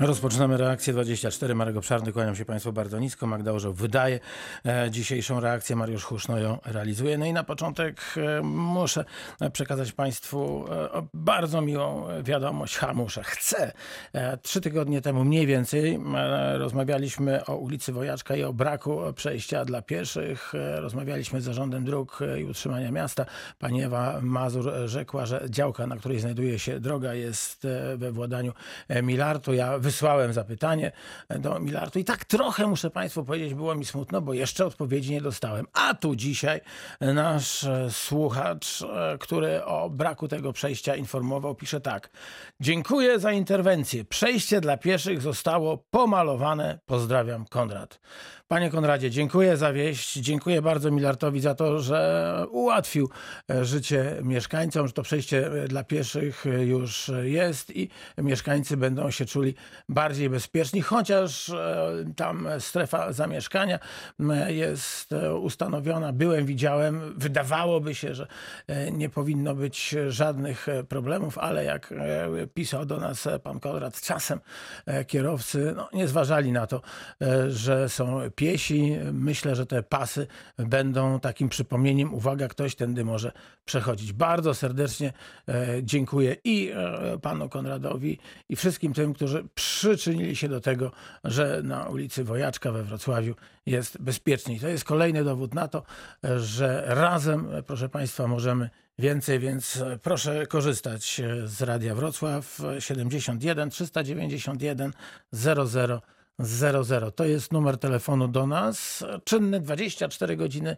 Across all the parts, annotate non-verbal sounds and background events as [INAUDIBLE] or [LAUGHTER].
Rozpoczynamy reakcję 24. Marek Obszarny, kłaniam się Państwu bardzo nisko. Magda Orzeł wydaje e, dzisiejszą reakcję, Mariusz Huszno ją realizuje. No i na początek e, muszę przekazać Państwu e, bardzo miłą wiadomość. Ha, muszę, chcę. E, Trzy tygodnie temu mniej więcej e, rozmawialiśmy o ulicy Wojaczka i o braku przejścia dla pieszych. E, Rozmawialiśmy z Zarządem Dróg i Utrzymania Miasta. Pani Ewa Mazur rzekła, że działka, na której znajduje się droga jest e, we władaniu e, Milartu. Ja wysłałem zapytanie do Milartu i tak trochę, muszę Państwu powiedzieć, było mi smutno, bo jeszcze odpowiedzi nie dostałem. A tu dzisiaj nasz e, słuchacz, e, który o braku tego przejścia informował, pisze tak. Dziękuję za interwencję. Przejście dla pieszych zostało pomalowane. Pozdrawiam, Konrad. Panie Konradzie, dziękuję za wieść. Dziękuję bardzo Milartowi za to, że ułatwił e, życie mieszkańcom, że to przejście dla pieszych już jest i mieszkańcy będą się czuli bardziej bezpieczni, chociaż e, tam strefa zamieszkania m, jest e, ustanowiona. Byłem, widziałem. Wydawałoby się, że e, nie powinno być żadnych e, problemów, ale jak e, pisał do nas e, pan Konrad, czasem e, kierowcy no, nie zważali na to, e, że są piesi. Myślę, że te pasy będą takim przypomnieniem. Uwaga, ktoś tędy może przechodzić. Bardzo serdecznie e, dziękuję i e, panu Konradowi, i wszystkim tym, którzy przyczynili się do tego, że na ulicy Wojaczka we Wrocławiu jest bezpieczniej. To jest kolejny dowód na to, że razem, proszę państwa, możemy więcej, więc proszę korzystać e, z Radia Wrocław e, 71 391 00 00. To jest numer telefonu do nas, czynny 24 godziny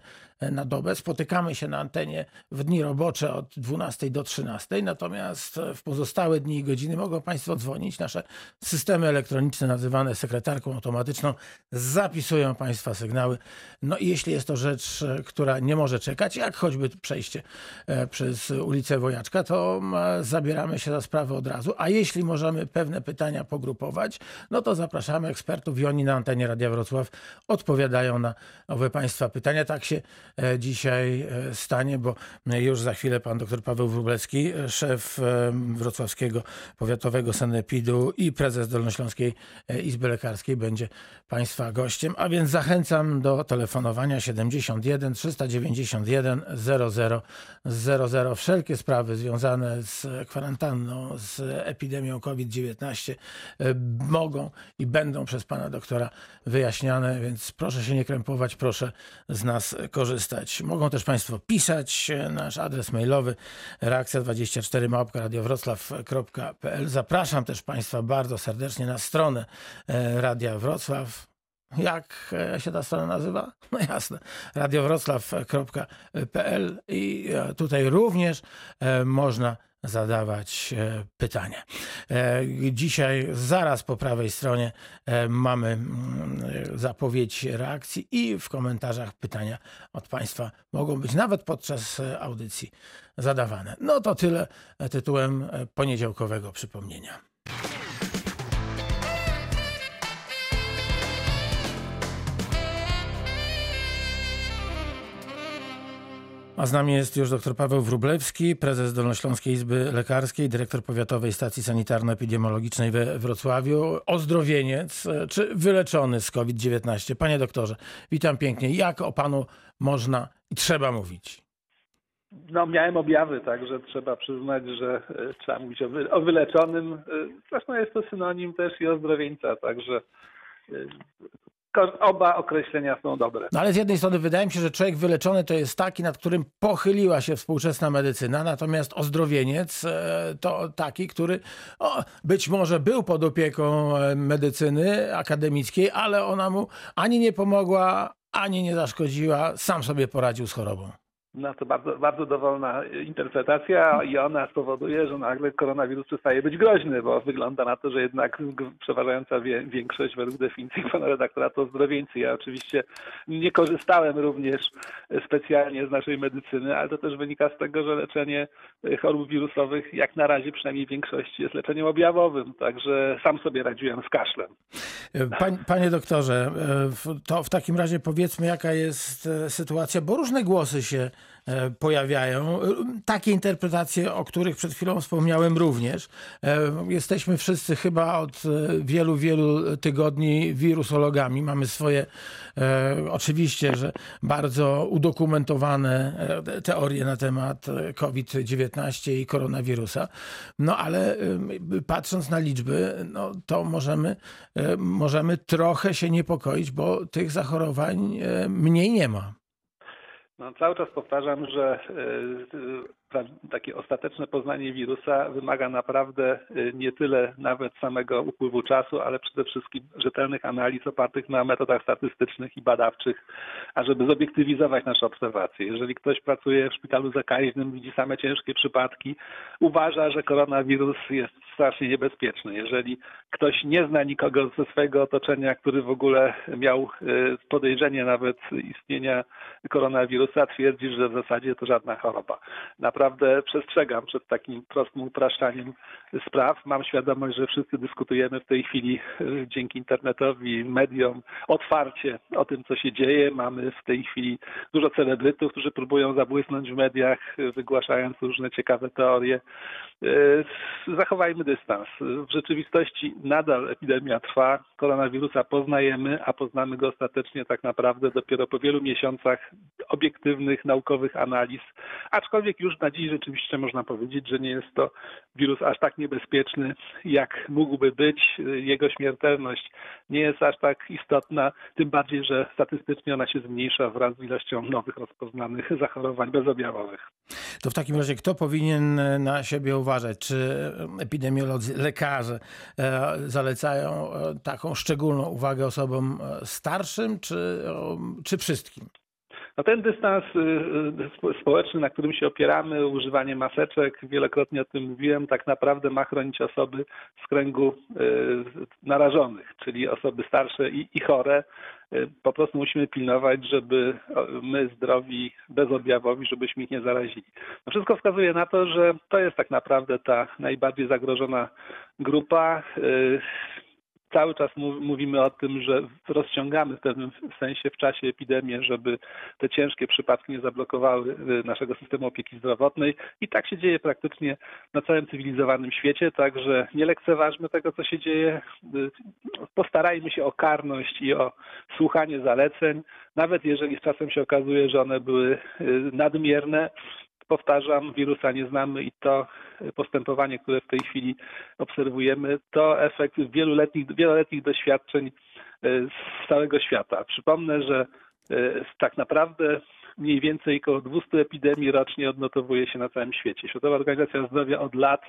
na dobę. Spotykamy się na antenie w dni robocze od 12 do 13, natomiast w pozostałe dni i godziny mogą Państwo dzwonić. Nasze systemy elektroniczne nazywane sekretarką automatyczną zapisują Państwa sygnały. No i jeśli jest to rzecz, e, która nie może czekać, jak choćby przejście e, przez ulicę Wojaczka, to m, zabieramy się za sprawę od razu. A jeśli możemy pewne pytania pogrupować, no to zapraszamy ekspertów i oni na antenie Radia Wrocław odpowiadają na owe Państwa pytania. Tak się e, dzisiaj e, stanie, bo już za chwilę pan dr Paweł Wróblewski, e, szef e, wrocławskiego powiatowego sanepidu i prezes Dolnośląskiej e, Izby Lekarskiej będzie Państwa gościem, a więc zachęcam do telefonowania 71 391 00 00. Wszelkie sprawy związane z kwarantanną, z epidemią COVID-19 e, mogą i będą przez pana doktora wyjaśniane, więc proszę się nie krępować, proszę z nas korzystać. Mogą też Państwo pisać. Nasz adres mailowy reakcja24 radiowroclaw.pl. Zapraszam też Państwa bardzo serdecznie na stronę e, Radia Wrocław. Jak e, się ta strona nazywa? [LAUGHS] No jasne, radiowroclaw.pl i e, tutaj również e, można zadawać pytania. Dzisiaj zaraz po prawej stronie mamy mm, zapowiedź reakcji i w komentarzach pytania od Państwa mogą być nawet podczas audycji zadawane. No to tyle tytułem poniedziałkowego przypomnienia. A z nami jest już dr Paweł Wróblewski, prezes Dolnośląskiej Izby Lekarskiej, dyrektor Powiatowej Stacji Sanitarno-Epidemiologicznej we Wrocławiu, ozdrowieniec e, czy wyleczony z COVID-19. Panie doktorze, witam pięknie. Jak o panu można i trzeba mówić? No, miałem objawy, także trzeba przyznać, że e, trzeba mówić o, wy, o wyleczonym. E, Zresztą jest to synonim też i ozdrowieńca, także oba określenia są dobre. No ale z jednej strony wydaje mi się, że człowiek wyleczony to jest taki, nad którym pochyliła się współczesna medycyna, natomiast ozdrowieniec e, to taki, który o, być może był pod opieką e, medycyny akademickiej, ale ona mu ani nie pomogła, ani nie zaszkodziła, sam sobie poradził z chorobą. No to bardzo, bardzo dowolna interpretacja i ona spowoduje, że nagle koronawirus przestaje być groźny, bo wygląda na to, że jednak przeważająca większość według definicji pana redaktora to ozdrowieńcy. Ja oczywiście nie korzystałem również specjalnie z naszej medycyny, ale to też wynika z tego, że leczenie e, chorób wirusowych jak na razie przynajmniej w większości jest leczeniem objawowym, także sam sobie radziłem z kaszlem. Pań, panie doktorze, e, to w takim razie powiedzmy, jaka jest e, sytuacja, bo różne głosy się e, pojawiają. E, Takie interpretacje, o których przed chwilą wspomniałem również. E, Jesteśmy wszyscy chyba od e, wielu, wielu tygodni wirusologami. Mamy swoje, e, oczywiście, że bardzo udokumentowane e, teorie na temat e, COVID-19 i koronawirusa. No ale e, patrząc na liczby, no, to możemy, e, możemy trochę się niepokoić, bo tych zachorowań e, mniej nie ma. No, cały czas powtarzam, że e, takie ostateczne poznanie wirusa wymaga naprawdę e, nie tyle nawet samego upływu czasu, ale przede wszystkim rzetelnych analiz opartych na metodach statystycznych i badawczych, ażeby zobiektywizować nasze obserwacje. Jeżeli ktoś pracuje w szpitalu zakaźnym, widzi same ciężkie przypadki, uważa, że koronawirus jest strasznie niebezpieczny. Jeżeli ktoś nie zna nikogo ze swojego otoczenia, który w ogóle miał e, podejrzenie nawet istnienia koronawirusa, twierdzi, że w zasadzie to żadna choroba. Naprawdę przestrzegam przed takim prostym upraszczaniem spraw. Mam świadomość, że wszyscy dyskutujemy w tej chwili e, dzięki internetowi, mediom otwarcie o tym, co się dzieje. Mamy w tej chwili dużo celebrytów, którzy próbują zabłysnąć w mediach, e, wygłaszając różne ciekawe teorie. E, Zachowajmy dystans. W rzeczywistości nadal epidemia trwa, koronawirusa poznajemy, a poznamy go ostatecznie tak naprawdę dopiero po wielu miesiącach obiektywnych, naukowych analiz. Aczkolwiek już na dziś rzeczywiście można powiedzieć, że nie jest to wirus aż tak niebezpieczny, jak mógłby być. Jego śmiertelność nie jest aż tak istotna, tym bardziej, że statystycznie ona się zmniejsza wraz z ilością nowych rozpoznanych zachorowań bezobjawowych. To w takim razie kto powinien na siebie uważać? Czy epidemiolodzy, lekarze e, zalecają e, taką szczególną uwagę osobom e, starszym, czy, czy wszystkim? No ten dystans y, y, spo- społeczny, na którym się opieramy, używanie maseczek, wielokrotnie o tym mówiłem, tak naprawdę ma chronić osoby z kręgu y, narażonych, czyli osoby starsze i, chore. Po prostu musimy pilnować, żeby my zdrowi, bezobjawowi, żebyśmy ich nie zarazili. No wszystko wskazuje na to, że to jest tak naprawdę ta najbardziej zagrożona grupa. Cały czas mów- mówimy o tym, że rozciągamy w pewnym sensie w czasie epidemię, żeby te ciężkie przypadki nie zablokowały y, naszego systemu opieki zdrowotnej i tak się dzieje praktycznie na całym cywilizowanym świecie, także nie lekceważmy tego, co się dzieje. Y, Postarajmy się o karność i o słuchanie zaleceń, nawet jeżeli z czasem się okazuje, że one były y, nadmierne. Powtarzam, wirusa nie znamy i to postępowanie, które w tej chwili obserwujemy, to efekt wieloletnich, wieloletnich doświadczeń y, z całego świata. Przypomnę, że y, tak naprawdę mniej więcej około 200 epidemii rocznie odnotowuje się na całym świecie. Światowa Organizacja Zdrowia od lat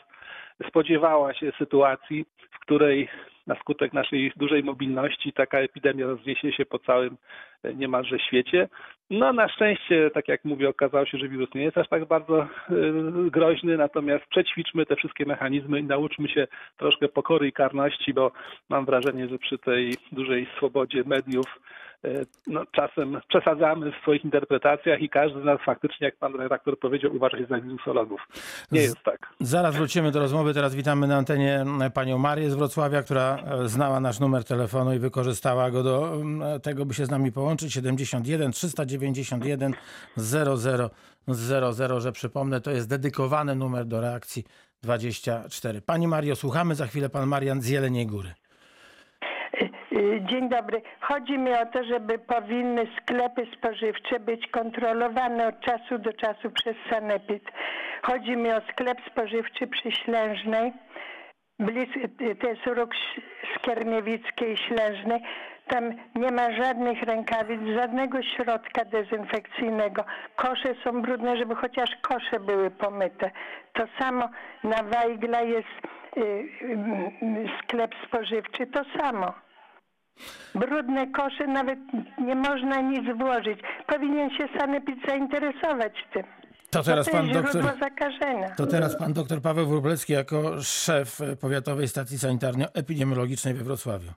spodziewała się sytuacji, w której na skutek naszej dużej mobilności taka epidemia rozniesie się po całym e, niemalże świecie. No na szczęście, tak jak mówię, okazało się, że wirus nie jest aż tak bardzo e, groźny, natomiast przećwiczmy te wszystkie mechanizmy i nauczmy się troszkę pokory i karności, bo mam wrażenie, że przy tej dużej swobodzie mediów no, czasem przesadzamy w swoich interpretacjach i każdy z nas faktycznie, jak pan redaktor powiedział, uważa się za wirusologów. Nie jest tak. Zaraz wrócimy do rozmowy. Teraz witamy na antenie e, panią Marię z Wrocławia, która e, znała nasz numer telefonu i wykorzystała go do tego, by się z nami połączyć. 71 391 00 00, że przypomnę, to jest dedykowany numer do reakcji 24. Pani Mario, słuchamy. Za chwilę pan Marian z Jeleniej Góry. Dzień dobry. Chodzi mi o to, żeby powinny sklepy spożywcze być kontrolowane od czasu do czasu przez Sanepid. Chodzi mi o sklep spożywczy przy Ślężnej, blis, y, to jest róg Skierniewickiej Ślężnej. Tam nie ma żadnych rękawic, żadnego środka dezynfekcyjnego. Kosze są brudne, żeby chociaż kosze były pomyte. To samo na Wajgla jest y, y, sklep spożywczy, to samo. Brudne kosze, nawet nie można nic włożyć. Powinien się sanepid zainteresować tym. To teraz pan doktor. To teraz pan doktor Paweł Wróblewski jako szef Powiatowej Stacji Sanitarno-Epidemiologicznej we Wrocławiu.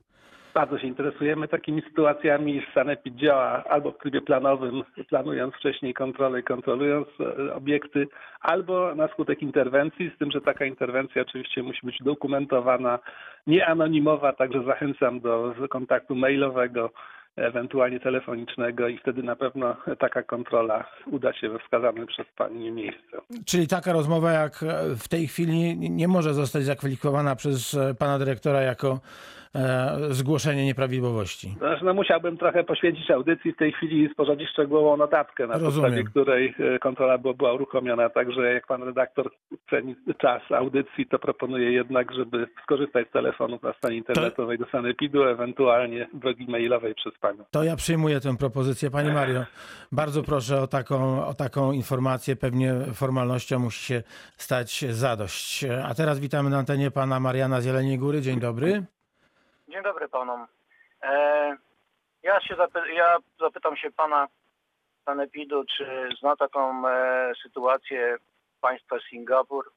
Bardzo się interesujemy takimi sytuacjami. Sanepid działa albo w trybie planowym, planując wcześniej kontrolę i kontrolując e, obiekty, albo na skutek interwencji, z tym, że taka interwencja oczywiście musi być dokumentowana, nieanonimowa, także zachęcam do kontaktu mailowego ewentualnie telefonicznego i wtedy na pewno taka kontrola uda się we wskazanym przez Pani miejsce. Czyli taka rozmowa jak w tej chwili nie może zostać zakwalifikowana przez e, pana dyrektora jako e, zgłoszenie nieprawidłowości. Znaczy, no musiałbym trochę poświęcić audycji w tej chwili sporządzić szczegółową notatkę, na Rozumiem. podstawie której e, kontrola była, była uruchomiona. Także jak pan redaktor ceni czas audycji, to proponuję jednak, żeby skorzystać z telefonu na stronie internetowej do Sanepidu, ewentualnie drogi mailowej przez panią. To ja przyjmuję tę propozycję. Pani Mario, bardzo proszę o taką, o taką informację. Pewnie formalnością musi się stać zadość. A teraz witamy na antenie pana Mariana z Jeleniej Góry. Dzień dobry. Dzień dobry panom. E, ja się zapy- ja zapytam się pana Sanepidu, czy zna taką e, sytuację państwa Singapur,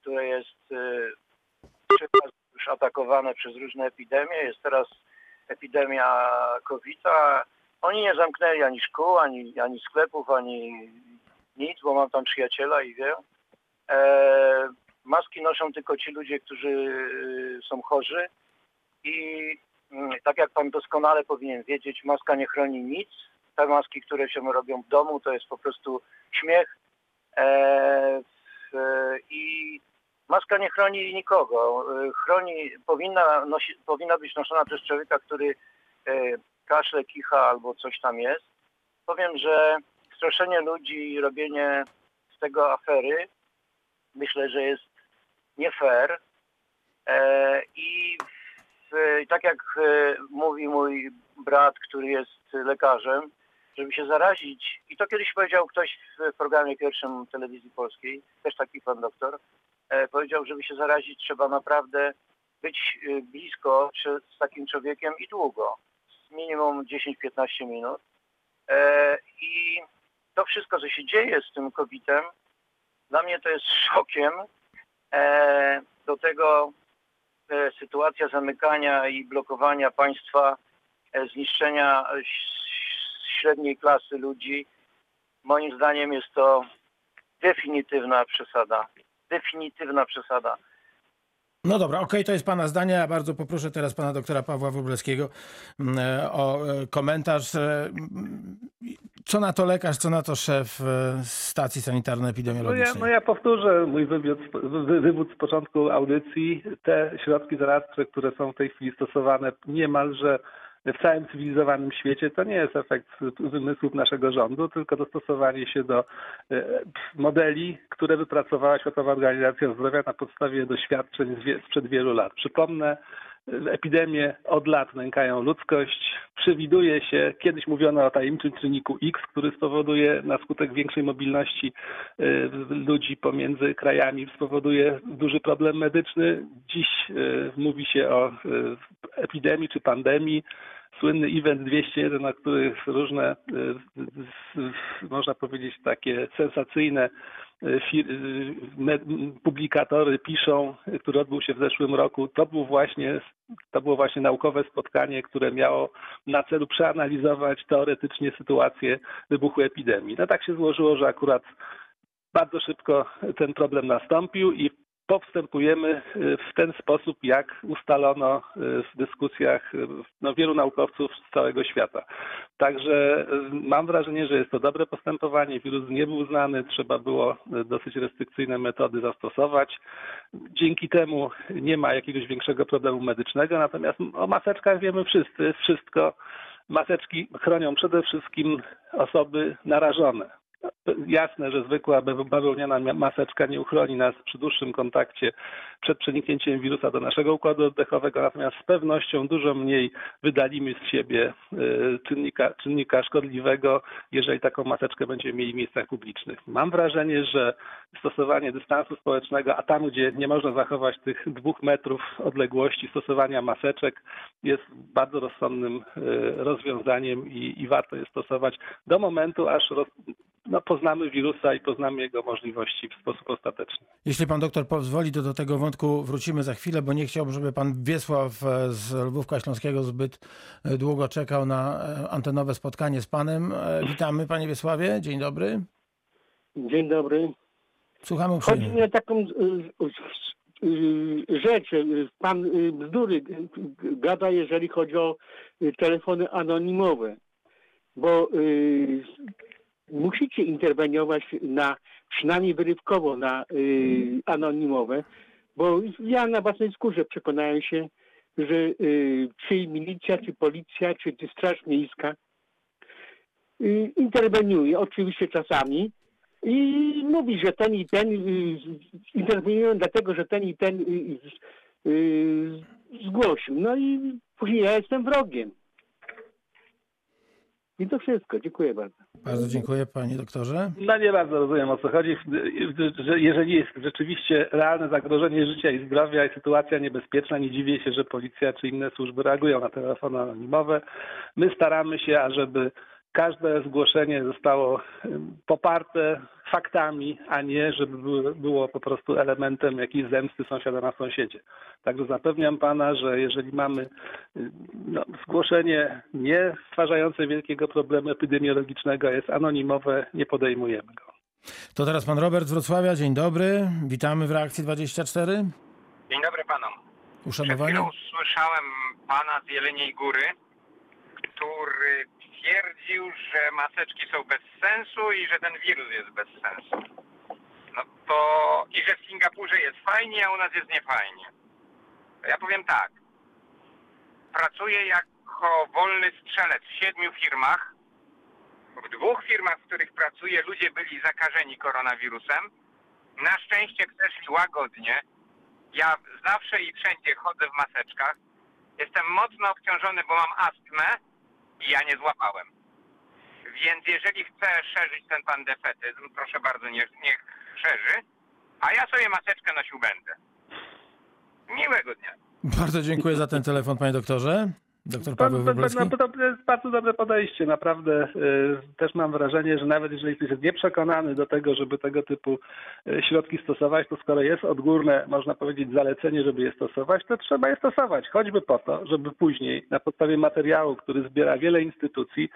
które jest e, już atakowane przez różne epidemie. Jest teraz epidemia COVID-a. Oni nie zamknęli ani szkół, ani, ani sklepów, ani nic, bo mam tam przyjaciela i wiem. E, maski noszą tylko ci ludzie, którzy e, są chorzy. I mm, tak jak pan doskonale powinien wiedzieć, maska nie chroni nic. Te maski, które się robią w domu, to jest po prostu śmiech. E, I maska nie chroni nikogo. E, Chroni, powinna, nosi, powinna być noszona przez człowieka, który e, kaszle, kicha albo coś tam jest. Powiem, że straszenie ludzi i robienie z tego afery myślę, że jest nie fair. E, I w- tak jak e, mówi mój brat, który jest lekarzem, żeby się zarazić, i to kiedyś powiedział ktoś w programie pierwszym telewizji polskiej, też taki pan doktor, e, powiedział, żeby się zarazić trzeba naprawdę być e, blisko z takim człowiekiem i długo, minimum 10-15 minut. E, I to wszystko, co się dzieje z tym COVID-em, dla mnie to jest szokiem. E, do tego e, sytuacja zamykania i blokowania państwa, e, zniszczenia e, średniej klasy ludzi, moim zdaniem jest to definitywna przesada. Definitywna przesada. No dobra, okej, to jest pana zdanie. Ja bardzo poproszę teraz pana doktora Pawła Wróblewskiego mm, e, o e, komentarz. E, mm, Co na to lekarz, co na to szef stacji No ja, sanitarno-epidemiologicznej? no ja powtórzę mój wywód, wy- wywód z początku audycji. Te środki zaradcze, które są w tej chwili stosowane niemalże w całym cywilizowanym świecie, to nie jest efekt wymysłów naszego rządu, tylko dostosowanie się do e, modeli, które wypracowała Światowa Organizacja Zdrowia na podstawie doświadczeń sprzed wielu lat. Przypomnę, epidemie od lat nękają ludzkość. Przewiduje się, kiedyś mówiono o tajemniczym czynniku X, który spowoduje na skutek większej mobilności e, ludzi pomiędzy krajami, spowoduje duży problem medyczny. Dziś e, mówi się o e, epidemii czy pandemii. Słynny event 201, na których różne, e, można powiedzieć, takie sensacyjne e, e, publikatory piszą, który odbył się w zeszłym roku, to był właśnie to było właśnie naukowe spotkanie, które miało na celu przeanalizować teoretycznie sytuację wybuchu epidemii. No tak się złożyło, że akurat bardzo szybko ten problem nastąpił i powstępujemy y, w ten sposób, jak ustalono y, w dyskusjach y, no, wielu naukowców z całego świata. Także mam wrażenie, że jest to dobre postępowanie. Wirus nie był znany, trzeba było dosyć restrykcyjne metody zastosować. Dzięki temu nie ma jakiegoś większego problemu medycznego, natomiast o maseczkach wiemy wszyscy, wszystko. Maseczki chronią przede wszystkim osoby narażone. Jasne, że zwykła bawełniana maseczka nie uchroni nas przy dłuższym kontakcie przed przeniknięciem wirusa do naszego układu oddechowego, natomiast z pewnością dużo mniej wydalimy z siebie y, czynnika, czynnika szkodliwego, jeżeli taką maseczkę będziemy mieli w miejscach publicznych. Mam wrażenie, że stosowanie dystansu społecznego, a tam, gdzie nie można zachować tych dwóch metrów odległości stosowania maseczek, jest bardzo rozsądnym y, rozwiązaniem i, i warto je stosować do momentu, aż roz, no, poznamy wirusa i poznamy jego możliwości w sposób ostateczny. Jeśli pan doktor pozwoli, to do tego wątku wrócimy za chwilę, bo nie chciałbym, żeby pan Wiesław e, z Lwówka Śląskiego zbyt e, długo czekał na e, antenowe spotkanie z panem. Witamy panie Wiesławie, dzień dobry. Dzień dobry. Słuchamy Chodzi uprzejmie. mi o taką rzecz. Pan bzdury gada, jeżeli chodzi o telefony anonimowe, bo musicie interweniować na przynajmniej wyrywkowo na y, anonimowe, bo ja na własnej skórze przekonałem się, że y, czy milicja, czy policja, czy, czy straż miejska y, interweniuje, oczywiście czasami, i mówi, że ten i ten y, interweniują dlatego, że ten i ten y, y, zgłosił. No i później ja jestem wrogiem. I to wszystko. Dziękuję bardzo. Bardzo dziękuję panie doktorze. No nie bardzo rozumiem o co chodzi, że jeżeli jest rzeczywiście realne zagrożenie życia i zdrowia i sytuacja niebezpieczna, nie dziwię się, że policja czy inne służby reagują na telefony anonimowe. My staramy się, ażeby każde zgłoszenie zostało poparte faktami, a nie żeby było, po prostu elementem jakiejś zemsty sąsiada na sąsiedzie. Także zapewniam pana, że jeżeli mamy no, zgłoszenie nie stwarzające wielkiego problemu epidemiologicznego, jest anonimowe, nie podejmujemy go. To teraz pan Robert z Wrocławia. Dzień dobry. Witamy w reakcji 24. Dzień dobry panom. Przed Uszanowanie. chwilą słyszałem pana z Jeleniej Góry, który twierdził, że maseczki są bez sensu i że ten wirus jest bez sensu. No to i że w Singapurze jest fajnie, a u nas jest niefajnie. Ja powiem tak. Pracuję jako wolny strzelec w siedmiu firmach. W dwóch firmach, w których pracuję, ludzie byli zakażeni koronawirusem. Na szczęście przeszli łagodnie. Ja zawsze i wszędzie chodzę w maseczkach. Jestem mocno obciążony, bo mam astmę ja nie złapałem. Więc jeżeli chce szerzyć ten pan defetyzm, proszę bardzo, niech, niech szerzy, a ja sobie maseczkę nosił będę. Miłego dnia. Bardzo dziękuję za ten telefon panie doktorze. Doktor To, Paweł to, to, no, to, to jest bardzo dobre podejście. Naprawdę y, też mam wrażenie, że nawet jeżeli ktoś jest nieprzekonany do tego, żeby tego typu y, środki stosować, to skoro jest odgórne, można powiedzieć, zalecenie, żeby je stosować, to trzeba je stosować. Choćby po to, żeby później na podstawie materiału, który zbiera wiele instytucji,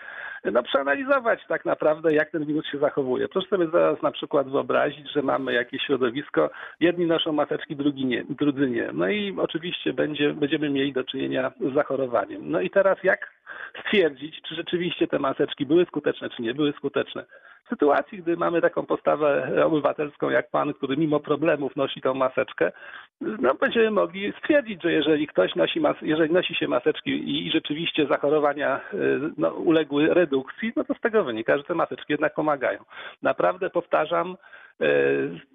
y, no, przeanalizować tak naprawdę, jak ten wirus się zachowuje. Proszę sobie zaraz na przykład wyobrazić, że mamy jakieś środowisko, jedni noszą maseczki, drugi nie, drudzy nie. No i oczywiście będzie, będziemy mieli do czynienia z zachorowaniem. No i teraz jak stwierdzić, czy rzeczywiście te maseczki były skuteczne, czy nie były skuteczne? W sytuacji, gdy mamy taką postawę obywatelską jak pan, który mimo problemów nosi tą maseczkę, no będziemy mogli stwierdzić, że jeżeli ktoś nosi, mas- jeżeli nosi się maseczki i, rzeczywiście zachorowania y, no, uległy redukcji, no to z tego wynika, że te maseczki jednak pomagają. Naprawdę powtarzam,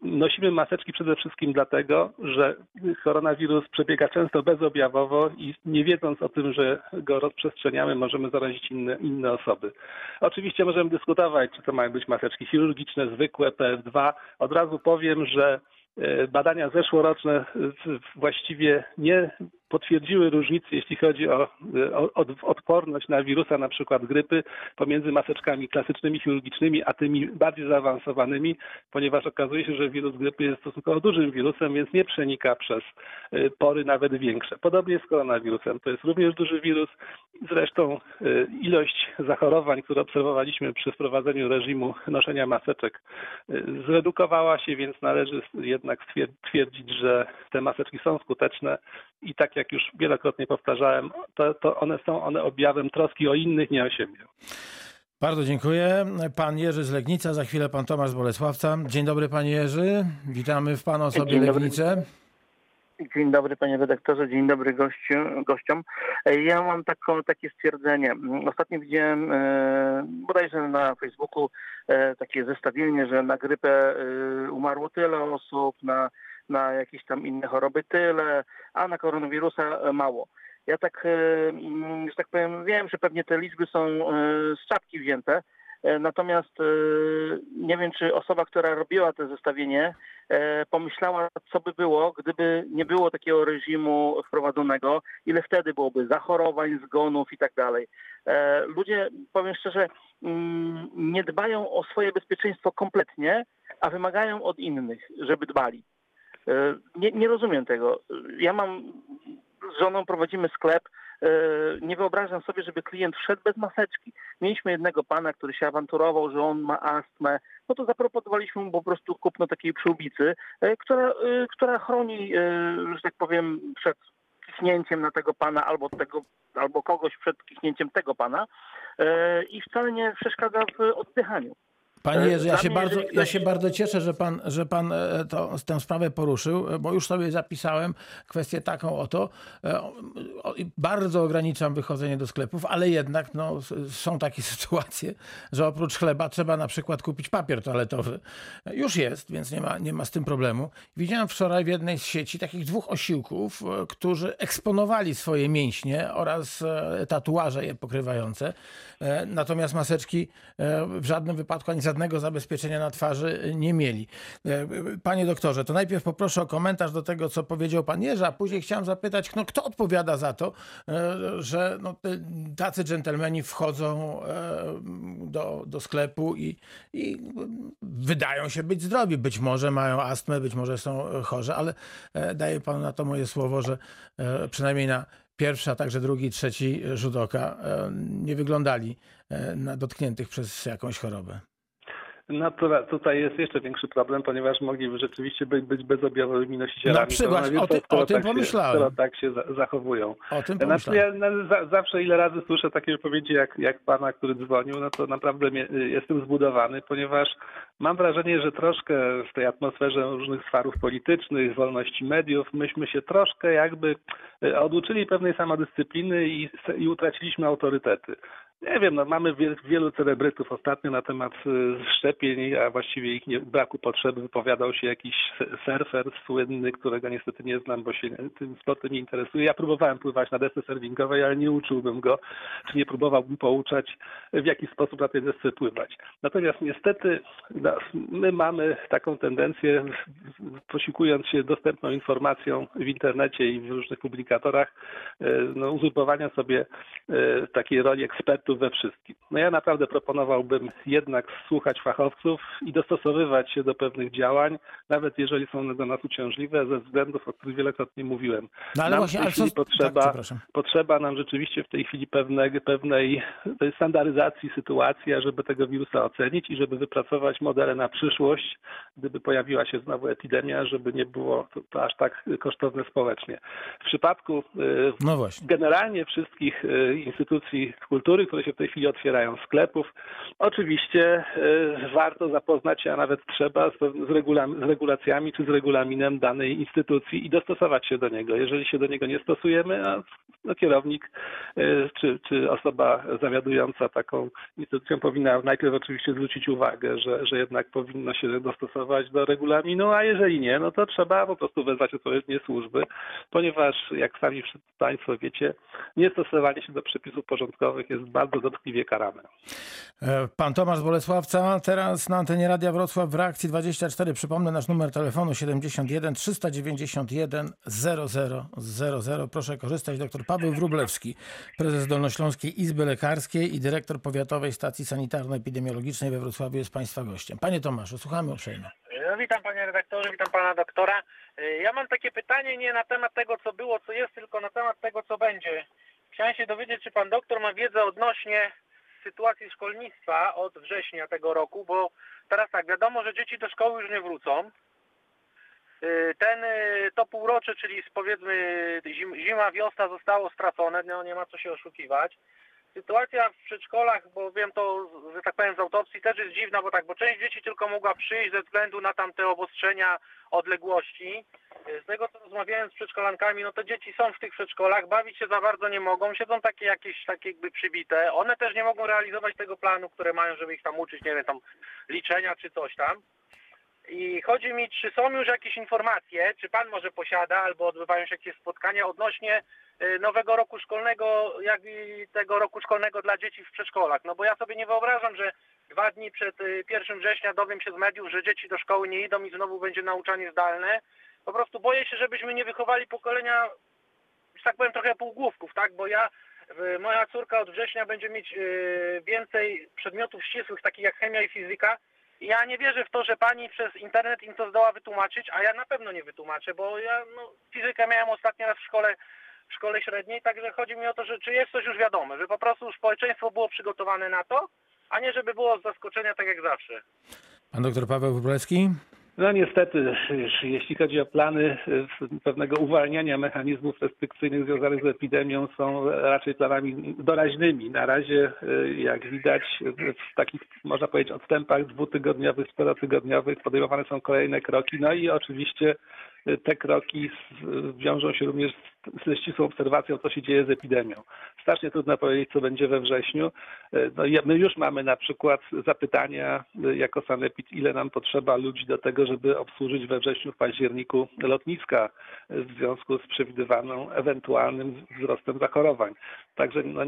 Nosimy maseczki przede wszystkim dlatego, że koronawirus przebiega często bezobjawowo i nie wiedząc o tym, że go rozprzestrzeniamy, możemy zarazić inne, inne osoby. Oczywiście możemy dyskutować, czy to mają być maseczki chirurgiczne, zwykłe, PF2. Od razu powiem, że e, badania zeszłoroczne e, właściwie nie potwierdziły różnicy, jeśli chodzi o, o od- odporność na wirusa, na przykład grypy, pomiędzy maseczkami klasycznymi, chirurgicznymi, a tymi bardziej zaawansowanymi, ponieważ okazuje się, że wirus grypy jest stosunkowo dużym wirusem, więc nie przenika przez y, pory nawet większe. Podobnie z koronawirusem. To jest również duży wirus. Zresztą y, ilość zachorowań, które obserwowaliśmy przy wprowadzeniu reżimu noszenia maseczek, zredukowała się, więc należy jednak twierdzić, że te maseczki są skuteczne i tak jak już wielokrotnie powtarzałem, to, to one są one objawem troski o innych, nie o siebie. Bardzo dziękuję. Pan Jerzy z Legnica, za chwilę pan Tomasz z Bolesławca. Dzień dobry panie Jerzy. Witamy w pana osobie Dzień dobry. Legnicę. Dzień dobry panie redaktorze, dzień dobry gościu, gościom. E, Ja mam taką, takie stwierdzenie. Ostatnio widziałem e, bodajże na Facebooku e, takie zestawienie, że na grypę e, umarło tyle osób, na, na jakieś tam inne choroby tyle, a na koronawirusa e, mało. Ja tak, e, mm, że tak powiem, wiem, że pewnie te liczby są e, z czapki wzięte, natomiast nie wiem, czy osoba, która robiła to zestawienie, pomyślała, co by było, gdyby nie było takiego reżimu wprowadzonego, ile wtedy byłoby zachorowań, zgonów i tak dalej. Ludzie, powiem szczerze, mm, nie dbają o swoje bezpieczeństwo kompletnie, a wymagają od innych, żeby dbali. E, Nie, nie rozumiem tego. Ja mam z żoną prowadzimy sklep e, nie wyobrażam sobie, żeby klient wszedł bez maseczki. Mieliśmy jednego pana, który się awanturował, że on ma astmę, no to zaproponowaliśmy mu po prostu kupno takiej przyłbicy, e, która, która chroni, że tak powiem, przed kichnięciem na tego pana albo tego, albo kogoś przed kichnięciem tego pana i wcale nie przeszkadza w oddychaniu. Panie Jerzy, ja się, bardzo, jeżeli ja ktoś- się bardzo cieszę, że pan, że pan e, to, tę sprawę poruszył, e, bo już sobie zapisałem kwestię taką oto. e, Bardzo ograniczam wychodzenie do sklepów, ale jednak no, są takie [LAUGHS] sytuacje, że oprócz chleba trzeba na przykład kupić papier toaletowy. E, Już jest, więc nie ma, nie ma z tym problemu. Widziałem wczoraj w jednej z sieci takich dwóch osiłków, e, którzy eksponowali swoje mięśnie oraz e, tatuaże je pokrywające. E, Natomiast maseczki e, w żadnym wypadku ani żadnego zabezpieczenia na twarzy nie mieli. E, Panie doktorze, to najpierw poproszę o komentarz do tego, co powiedział pan Jerzy, a później chciałem zapytać, no, kto odpowiada za to, e, że no, tacy dżentelmeni wchodzą e, do, do sklepu i, i wydają się być zdrowi. Być może mają astmę, być może są chorzy, ale daję panu na to moje słowo, że przynajmniej na pierwszy, a także drugi, trzeci rzut oka nie wyglądali na dotkniętych przez jakąś chorobę. No to, tutaj jest jeszcze większy problem, ponieważ mogliby rzeczywiście być, być bezobjawowymi nosicielami Na przykład, o ty- o tym tak pomyślałem. Skoro tak się za, zachowują. O tym Znaczy, ja na, za, zawsze ile razy słyszę takie wypowiedzi jak, jak pana, który dzwonił, no to naprawdę jestem zbudowany, ponieważ mam wrażenie, że troszkę w tej atmosferze różnych swarów politycznych, wolności mediów, myśmy się troszkę jakby e, oduczyli pewnej samodyscypliny i, i utraciliśmy autorytety. Nie wiem, no mamy wiel, wielu celebrytów ostatnio na temat y, szczepień, a właściwie ich nie, braku potrzeby wypowiadał się jakiś surfer słynny, którego niestety nie znam, bo się tym sportem nie interesuje. Ja próbowałem pływać na desce surfingowej, ale nie uczyłbym go, czy nie próbowałbym pouczać, w jaki sposób na tej desce pływać. Natomiast niestety no, my mamy taką tendencję, posiłkując się dostępną informacją w internecie i w różnych publikatorach, e, no, uzurpowania sobie e, takiej roli ekspertów we wszystkim. No ja naprawdę proponowałbym jednak słuchać fachowców i dostosowywać się do pewnych działań, nawet jeżeli są one dla nas uciążliwe, ze względów, o których wielokrotnie mówiłem. No ale Nam właśnie, ale co... potrzeba, Tak, potrzeba nam rzeczywiście w tej chwili pewnej, pewnej standaryzacji sytuacji, żeby tego wirusa ocenić i żeby wypracować modele na przyszłość, gdyby pojawiła się znowu epidemia, żeby nie było to, to aż tak kosztowne społecznie. W przypadku y, No generalnie wszystkich y, instytucji kultury, które się w tej chwili otwierają, sklepów, oczywiście y, warto zapoznać się, a nawet trzeba z, z, regula- z regulacjami czy z regulaminem danej instytucji i dostosować się do niego. Jeżeli się do niego nie stosujemy, a no, kierownik czy, czy osoba zawiadująca taką instytucją powinna najpierw oczywiście zwrócić uwagę, że, że jednak powinno się dostosować do regulaminu, a jeżeli nie, no to trzeba po prostu wezwać odpowiednie służby, ponieważ jak sami Państwo wiecie, niestosowanie się do przepisów porządkowych jest bardzo dotkliwie karane. E, Pan Tomasz Bolesławca, teraz na antenie Radia Wrocław w reakcji 24. Przypomnę nasz numer telefonu 71 391 0000. Proszę korzystać. Dr Paweł Wróblewski, prezes Dolnośląskiej Izby Lekarskiej i dyrektor Powiatowej Stacji Sanitarno-Epidemiologicznej we Wrocławiu jest Państwa gościem. Panie Tomaszu, słuchamy uprzejmie. No, witam panie redaktorze, witam pana doktora. Y, Ja mam takie pytanie nie na temat tego, co było, co jest, tylko na temat tego, co będzie. Chciałem się dowiedzieć, czy pan doktor ma wiedzę odnośnie sytuacji szkolnictwa od września tego roku, bo teraz tak, wiadomo, że dzieci do szkoły już nie wrócą. Y, Ten to półrocze, czyli powiedzmy zim, zima, wiosna zostało stracone, no nie ma co się oszukiwać. Sytuacja w przedszkolach, bo wiem to, że tak powiem, z autopsji też jest dziwna, bo tak, bo część dzieci tylko mogła przyjść ze względu na tamte obostrzenia odległości. Z tego, co rozmawiałem z przedszkolankami, no to dzieci są w tych przedszkolach, bawić się za bardzo nie mogą, siedzą takie jakieś, takie jakby przybite. One też nie mogą realizować tego planu, które mają, żeby ich tam uczyć, nie wiem, tam liczenia czy coś tam. I chodzi mi, czy są już jakieś informacje, czy pan może posiada, albo odbywają się jakieś spotkania odnośnie y, nowego roku szkolnego, jak i tego roku szkolnego dla dzieci w przedszkolach. No bo ja sobie nie wyobrażam, że dwa dni przed y, 1 września dowiem się z mediów, że dzieci do szkoły nie idą i znowu będzie nauczanie zdalne. Po prostu boję się, żebyśmy nie wychowali pokolenia, że tak powiem, trochę półgłówków, tak? Bo ja, y, moja córka od września będzie mieć y, więcej przedmiotów ścisłych, takich jak chemia i fizyka, ja nie wierzę w to, że pani przez internet im to zdoła wytłumaczyć, a ja na pewno nie wytłumaczę, bo ja no, fizykę miałem ostatni raz w szkole w szkole średniej, także chodzi mi o to, że czy jest coś już wiadome, że po prostu społeczeństwo było przygotowane na to, a nie żeby było z zaskoczenia tak jak zawsze. Pan doktor Paweł Wróblewski? No niestety, jeśli chodzi o plany pewnego uwalniania mechanizmów restrykcyjnych związanych z epidemią, są raczej planami doraźnymi. Na razie, y, jak widać, w takich, można powiedzieć, odstępach dwutygodniowych, czterotygodniowych podejmowane są kolejne kroki. No i oczywiście te kroki wiążą się również ze ścisłą obserwacją, co się dzieje z epidemią. Strasznie trudno powiedzieć, co będzie we wrześniu. No, i my już mamy na przykład zapytania y, jako Sanepid, ile nam potrzeba ludzi do tego, żeby obsłużyć we wrześniu, w październiku lotniska y, w związku z przewidywaną ewentualnym wzrostem zachorowań. Także no,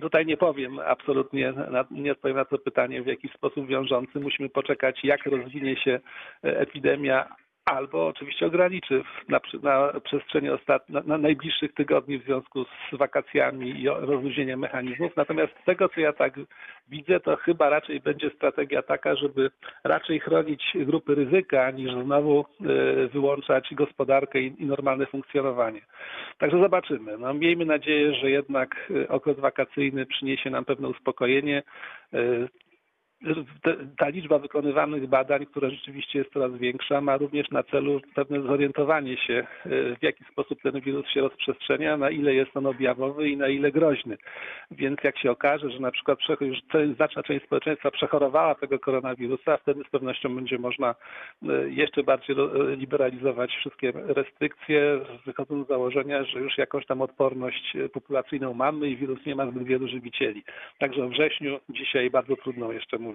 tutaj nie powiem absolutnie, nie odpowiem na to pytanie w jakiś sposób wiążący. Musimy poczekać, jak rozwinie się epidemia, albo oczywiście ograniczy na, na przestrzeni ostat... na, na najbliższych tygodni w związku z wakacjami i rozluźnieniem mechanizmów. Natomiast z tego, co ja tak widzę, to chyba raczej będzie strategia taka, żeby raczej chronić grupy ryzyka, niż znowu e, wyłączać gospodarkę i, i normalne funkcjonowanie. Także zobaczymy. No, miejmy nadzieję, że jednak e, okres wakacyjny przyniesie nam pewne uspokojenie. Ta liczba wykonywanych badań, która rzeczywiście jest coraz większa, ma również na celu pewne zorientowanie się, e, w jaki sposób ten wirus się rozprzestrzenia, na ile jest on objawowy i na ile groźny. Więc jak się okaże, że na przykład już znaczna część społeczeństwa przechorowała tego koronawirusa, wtedy z pewnością będzie można e, jeszcze bardziej liberalizować wszystkie restrykcje, wychodząc z założenia, że już jakąś tam odporność e, populacyjną mamy i wirus nie ma zbyt wielu żywicieli. Także o wrześniu dzisiaj bardzo trudno jeszcze mówić.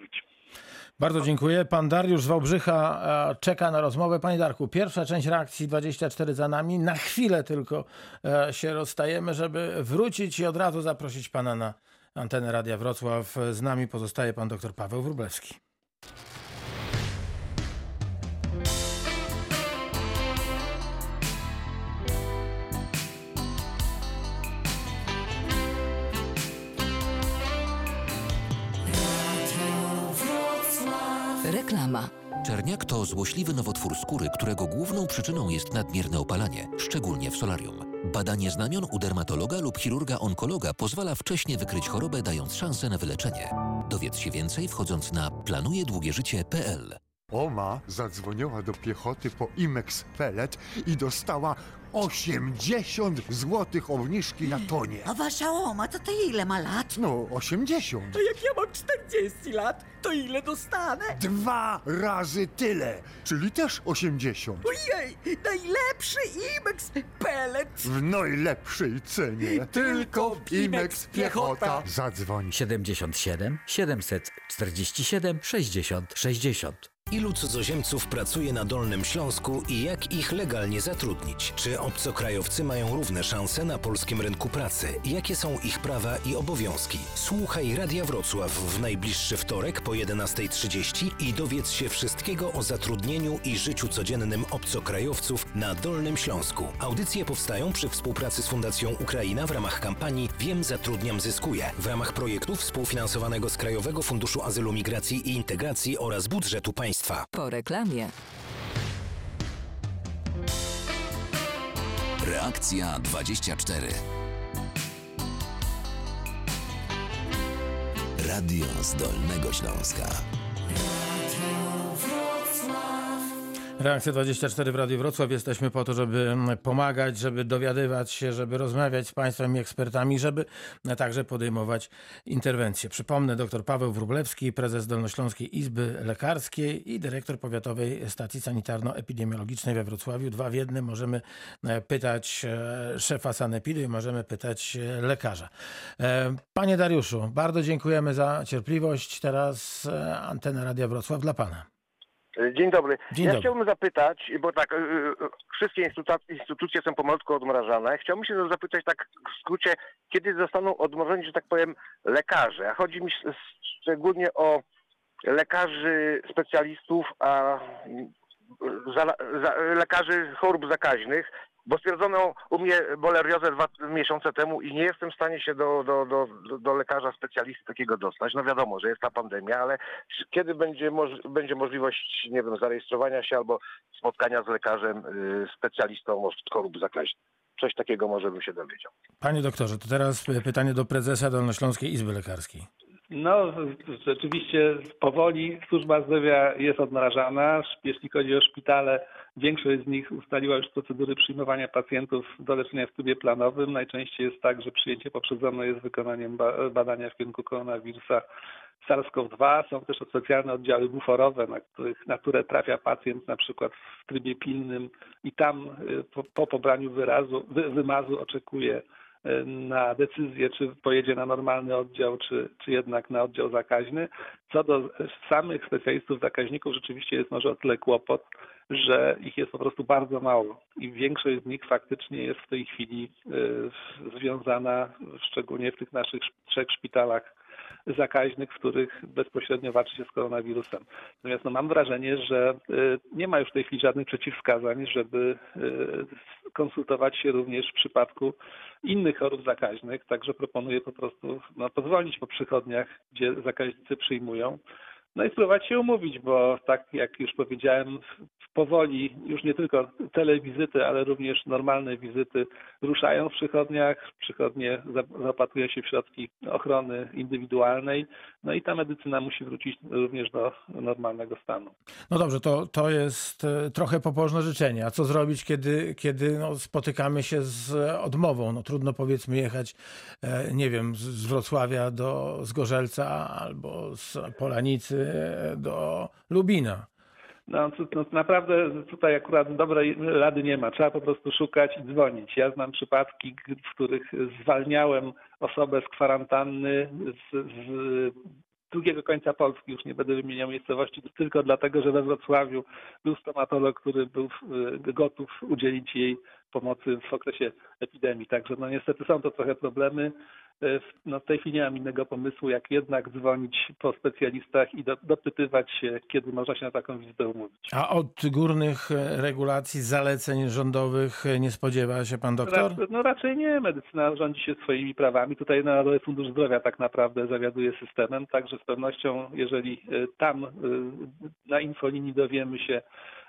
Bardzo dziękuję. Pan Dariusz z Wałbrzycha e, czeka na rozmowę. Panie Darku, pierwsza część reakcji 24 za nami. Na chwilę tylko e, się rozstajemy, żeby wrócić i od razu zaprosić pana na antenę Radia Wrocław. Z nami pozostaje pan dr Paweł Wróblewski. Reklama. Czerniak to złośliwy nowotwór skóry, którego główną przyczyną jest nadmierne opalanie, szczególnie w solarium. Badanie znamion u dermatologa lub chirurga onkologa pozwala wcześnie wykryć chorobę, dając szansę na wyleczenie. Dowiedz się więcej wchodząc na planujedługieżycie.pl. Oma zadzwoniła do piechoty po Imex Pellet i dostała 80 złotych obniżki na tonie. A wasza oma, to ty ile ma lat? No, 80. To jak ja mam 40 lat, to ile dostanę? Dwa razy tyle, czyli też 80. Ojej, najlepszy Imex Pellet! W najlepszej cenie. Tylko w Imex Piechota. Zadzwoń. 77 747 60 60. Ilu cudzoziemców pracuje na Dolnym Śląsku i jak ich legalnie zatrudnić? Czy obcokrajowcy mają równe szanse na polskim rynku pracy? Jakie są ich prawa i obowiązki? Słuchaj Radia Wrocław w najbliższy wtorek po 11.30 i dowiedz się wszystkiego o zatrudnieniu i życiu codziennym obcokrajowców na Dolnym Śląsku. Audycje powstają przy współpracy z Fundacją Ukraina w ramach kampanii Wiem zatrudniam zyskuję w ramach projektu współfinansowanego z Krajowego Funduszu Azylu, Migracji i Integracji oraz budżetu państwa. Po reklamie. Reakcja 24. Radio z Dolnego Śląska. Reakcja 24 w Radiu Wrocław. Jesteśmy po to, żeby pomagać, żeby dowiadywać się, żeby rozmawiać z Państwem i ekspertami, żeby także podejmować interwencje. Przypomnę, dr Paweł Wróblewski, prezes Dolnośląskiej Izby Lekarskiej i dyrektor Powiatowej Stacji Sanitarno-Epidemiologicznej we Wrocławiu. Dwa w jednym. Możemy e, pytać e, szefa sanepidu i możemy pytać e, lekarza. E, Panie Dariuszu, bardzo dziękujemy za cierpliwość. Teraz e, antena Radia Wrocław dla Pana. Dzień dobry. Dzień ja dobry. chciałbym zapytać, bo tak, y, y, wszystkie instytucje, instytucje są pomalutku odmrażane. Chciałbym się zapytać tak w skrócie, kiedy zostaną odmrożeni, że tak powiem, lekarze. Chodzi mi szczególnie o lekarzy specjalistów, a za, za, lekarzy chorób zakaźnych, bo stwierdzono u mnie boleriozę dwa miesiące temu i nie jestem w stanie się do, do, do, do- lekarza specjalisty takiego dostać. No wiadomo, że jest ta pandemia, ale kiedy będzie, moż- będzie możliwość, nie wiem, zarejestrowania się albo spotkania z lekarzem y, specjalistą od chorób zakaźnych? coś takiego może bym się dowiedział. Panie doktorze, to teraz pytanie do prezesa Dolnośląskiej Izby Lekarskiej. No, rzeczywiście powoli służba zdrowia jest odmrażana. Jeśli chodzi o szpitale, większość z nich ustaliła już procedury przyjmowania pacjentów do leczenia w trybie planowym. Najczęściej jest tak, że przyjęcie poprzedzone jest wykonaniem ba- badania w kierunku koronawirusa SARS-CoV-2. Są też specjalne oddziały buforowe, na, których, na które trafia pacjent na przykład w trybie pilnym i tam y, po, po pobraniu wyrazu, wy, wymazu oczekuje na decyzję, czy pojedzie na normalny oddział, czy, czy jednak na oddział zakaźny. Co do samych specjalistów zakaźników, rzeczywiście jest może o tyle kłopot, że ich jest po prostu bardzo mało i większość z nich faktycznie jest w tej chwili y, związana, szczególnie w tych naszych trzech szpitalach zakaźnych, w których bezpośrednio walczy się z koronawirusem. Natomiast no, mam wrażenie, że y, nie ma już w tej chwili żadnych przeciwwskazań, żeby y, konsultować się również w przypadku innych chorób zakaźnych, także proponuję po prostu no, pozwolić po przychodniach, gdzie zakaźnicy przyjmują, no i spróbować się umówić, bo tak jak już powiedziałem, powoli już nie tylko telewizyty, ale również normalne wizyty ruszają w przychodniach. Przychodnie zapatrują się w środki ochrony indywidualnej, no i ta medycyna musi wrócić również do normalnego stanu. No dobrze, to, to jest e, trochę pobożne życzenie. A co zrobić, kiedy, kiedy no, spotykamy się z odmową? No trudno powiedzmy jechać, e, nie wiem, z Wrocławia do Zgorzelca albo z Polanicy do Lubina. No, naprawdę tutaj akurat dobrej rady nie ma. Trzeba po prostu szukać i dzwonić. Ja znam przypadki, w których zwalniałem osobę z kwarantanny z, z drugiego końca Polski, już nie będę wymieniał miejscowości, tylko dlatego, że we Wrocławiu był stomatolog, który był gotów udzielić jej pomocy w okresie epidemii. Także no niestety są to trochę problemy. E, no w tej chwili nie mam innego pomysłu, jak jednak dzwonić po specjalistach i do, dopytywać się, kiedy można się na taką wizytę umówić. A od górnych e, regulacji, zaleceń rządowych nie spodziewa się pan doktor? no raczej nie. Medycyna rządzi się swoimi prawami. Tutaj Narodowy Fundusz Zdrowia tak naprawdę zawiaduje systemem, także z pewnością, jeżeli e, tam na infolinii dowiemy się, E,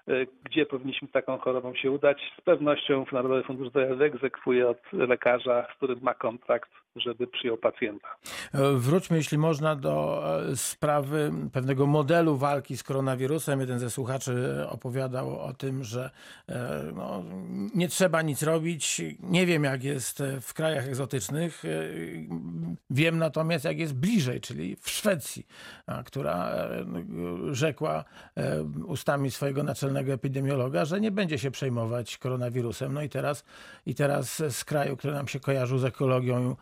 gdzie powinniśmy taką chorobą się udać. Z pewnością Narodowy Fundusz Zdrowia wyegzekwuje od lekarza, z którym ma kontrakt, żeby przyjął pacjenta. E, wróćmy, jeśli można, do e, sprawy pewnego modelu walki z koronawirusem. Jeden ze słuchaczy opowiadał o tym, że no, nie trzeba nic robić. Nie wiem, jak jest w krajach egzotycznych. Wiem natomiast, jak jest bliżej, czyli w Szwecji, która rzekła ustami swojego naczelnego epidemiologa, że nie będzie się przejmować koronawirusem. No i teraz, i teraz z kraju, który nam się kojarzył z ekologią e,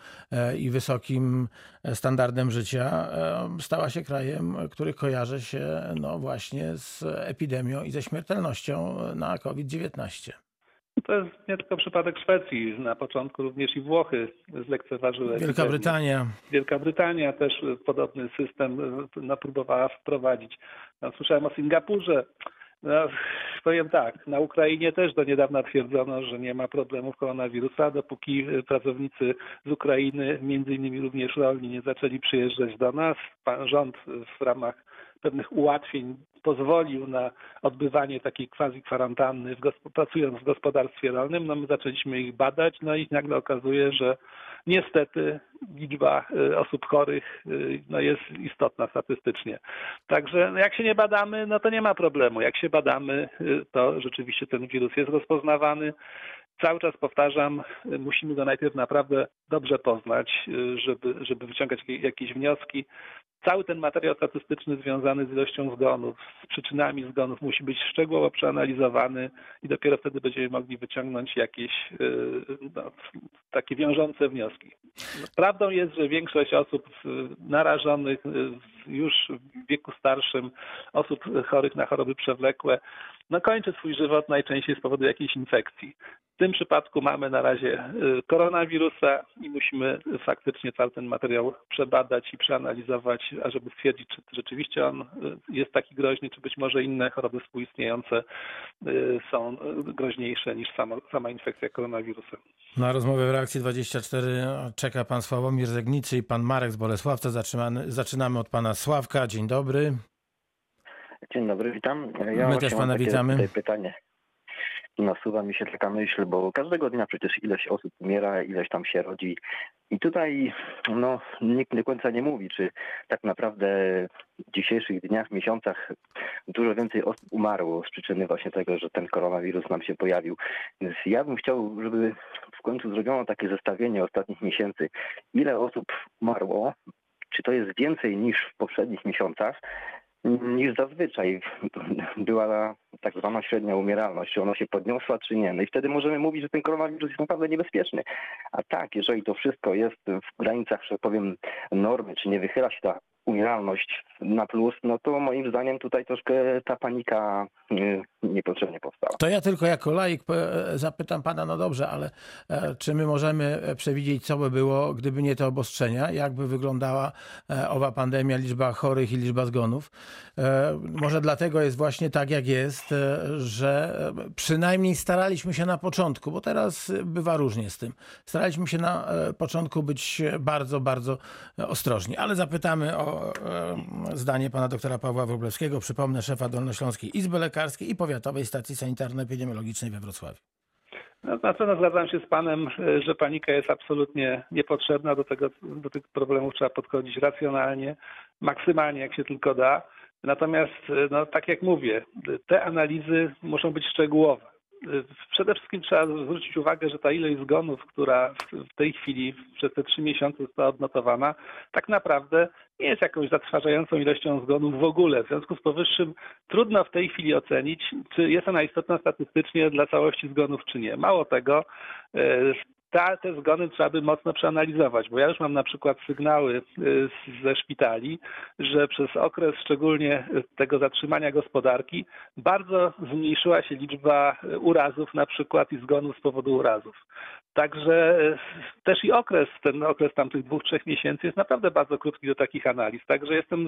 i wysokim standardem życia, e, stała się krajem, który kojarzy się no właśnie z epidemią i ze śmiertelnością na COVID-19. To jest nie tylko przypadek Szwecji. Na początku również i Włochy zlekceważyły. Wielka Brytania. Wielka Brytania też podobny system no, próbowała wprowadzić. No, słyszałem o Singapurze. No, powiem tak, na Ukrainie też do niedawna twierdzono, że nie ma problemów koronawirusa, dopóki pracownicy z Ukrainy, między innymi również rolni, nie zaczęli przyjeżdżać do nas. Pan rząd w ramach pewnych ułatwień pozwolił na odbywanie takiej quasi kwarantanny, pracując w gospodarstwie rolnym. No my zaczęliśmy ich badać, no i nagle okazuje, że niestety liczba y, osób chorych y, no jest istotna statystycznie. Także no jak się nie badamy, no to nie ma problemu. Jak się badamy, y, to rzeczywiście ten wirus jest rozpoznawany. Cały czas powtarzam, musimy go najpierw naprawdę dobrze poznać, żeby, żeby wyciągać jakieś wnioski cały ten materiał statystyczny związany z ilością zgonów, z przyczynami zgonów musi być szczegółowo przeanalizowany i dopiero wtedy będziemy mogli wyciągnąć jakieś y, no, takie wiążące wnioski. Prawdą jest, że większość osób narażonych y, już w wieku starszym, osób chorych na choroby przewlekłe, no kończy swój żywot najczęściej z powodu jakiejś infekcji. W tym przypadku mamy na razie y, koronawirusa i musimy faktycznie cały ten materiał przebadać i przeanalizować, ażeby stwierdzić, czy rzeczywiście on y, jest taki groźny, czy być może inne choroby współistniejące y, są groźniejsze niż sama, sama infekcja koronawirusem. Na rozmowę w reakcji 24 czeka pan Sławomir Zegnicy i pan Marek z Bolesławca. Zaczynamy, zaczynamy od pana Sławka. Dzień dobry. Dzień dobry, witam. Ja My też pana witamy. pytanie. nasuwa mi się taka myśl, bo każdego dnia przecież ileś osób umiera, ileś tam się rodzi. I tutaj no, nikt do końca nie mówi, czy tak naprawdę w dzisiejszych dniach, miesiącach dużo więcej osób umarło z przyczyny właśnie tego, że ten koronawirus nam się pojawił. Więc ja bym chciał, żeby w końcu zrobiono takie zestawienie ostatnich miesięcy, ile osób umarło, czy to jest więcej niż w poprzednich miesiącach, niż zazwyczaj [LAUGHS] była tak zwana średnia umieralność, czy ona się podniosła, czy nie. No i wtedy możemy mówić, że ten koronawirus jest naprawdę niebezpieczny. A tak, jeżeli to wszystko jest w granicach, że powiem, normy, czy nie wychyla się ta umieralność na plus, no to moim zdaniem tutaj troszkę ta panika y, niepotrzebnie powstała. To ja tylko jako laik e, zapytam pana, no dobrze, ale e, czy my możemy e, przewidzieć, co by było, gdyby nie te obostrzenia? Jak by wyglądała owa pandemia, liczba chorych i liczba zgonów? Może dlatego jest właśnie tak, jak jest, że przynajmniej staraliśmy się na początku, bo teraz bywa różnie z tym. Staraliśmy się na początku być bardzo, bardzo ostrożni, ale zapytamy o zdanie pana doktora Pawła Wróblewskiego, przypomnę, szefa Dolnośląskiej Izby Lekarskiej i Powiatowej Stacji Sanitarno-Epidemiologicznej we Wrocławiu. No, na pewno zgadzam się z panem, że panika jest absolutnie niepotrzebna. Do, tego, do tych problemów trzeba podchodzić racjonalnie, maksymalnie jak się tylko da. Natomiast, no, tak jak mówię, te analizy muszą być szczegółowe. Przede wszystkim trzeba zwrócić uwagę, że ta ilość zgonów, która w tej chwili przez te trzy miesiące została odnotowana, tak naprawdę nie jest jakąś zatrważającą ilością zgonów w ogóle. W związku z powyższym trudno w tej chwili ocenić, czy jest ona istotna statystycznie dla całości zgonów, czy nie. Mało tego, ta, te zgony trzeba by mocno przeanalizować, bo ja już mam na przykład sygnały y, ze szpitali, że przez okres szczególnie tego zatrzymania gospodarki bardzo zmniejszyła się liczba urazów na przykład i zgonów z powodu urazów. Także y, też i okres, ten okres tamtych dwóch, trzech miesięcy jest naprawdę bardzo krótki do takich analiz. Także jestem